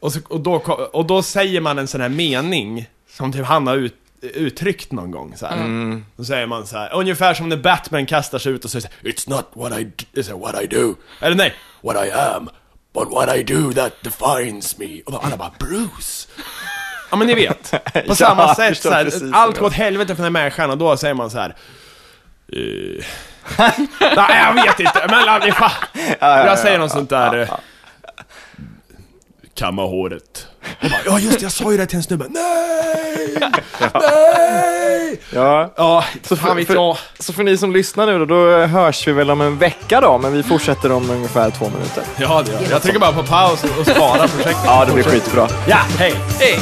Och, så, och, då, ko- och då säger man en sån här mening som typ han har ut, uttryckt någon gång så här. Mm. Då säger man så här, ungefär som när Batman kastar sig ut och säger så här, It's not what I, d- it's what I do. Eller nej, what I am. But what I do that defines me. Och då alla bara, Bruce. Ja men ni vet. (laughs) På Ja, samma sätt så här, precis allt går åt helvete för den här människan och då säger man så här. (laughs) eh, Nej jag vet inte, men är fan. ja, Jag säger något sånt där. eh, Kamma håret. Och bara, ja just det, jag sa ju det till en snubbe. Nej! (laughs) Nej! Ja. Ja, Så för, för, jag. så för ni som lyssnar nu då, då hörs vi väl om en vecka då, men vi fortsätter om ungefär två minuter. Ja, det gör jag. Jag trycker bara på paus och sparar projektet. Ja, det blir skitbra. Ja, hej! Hej!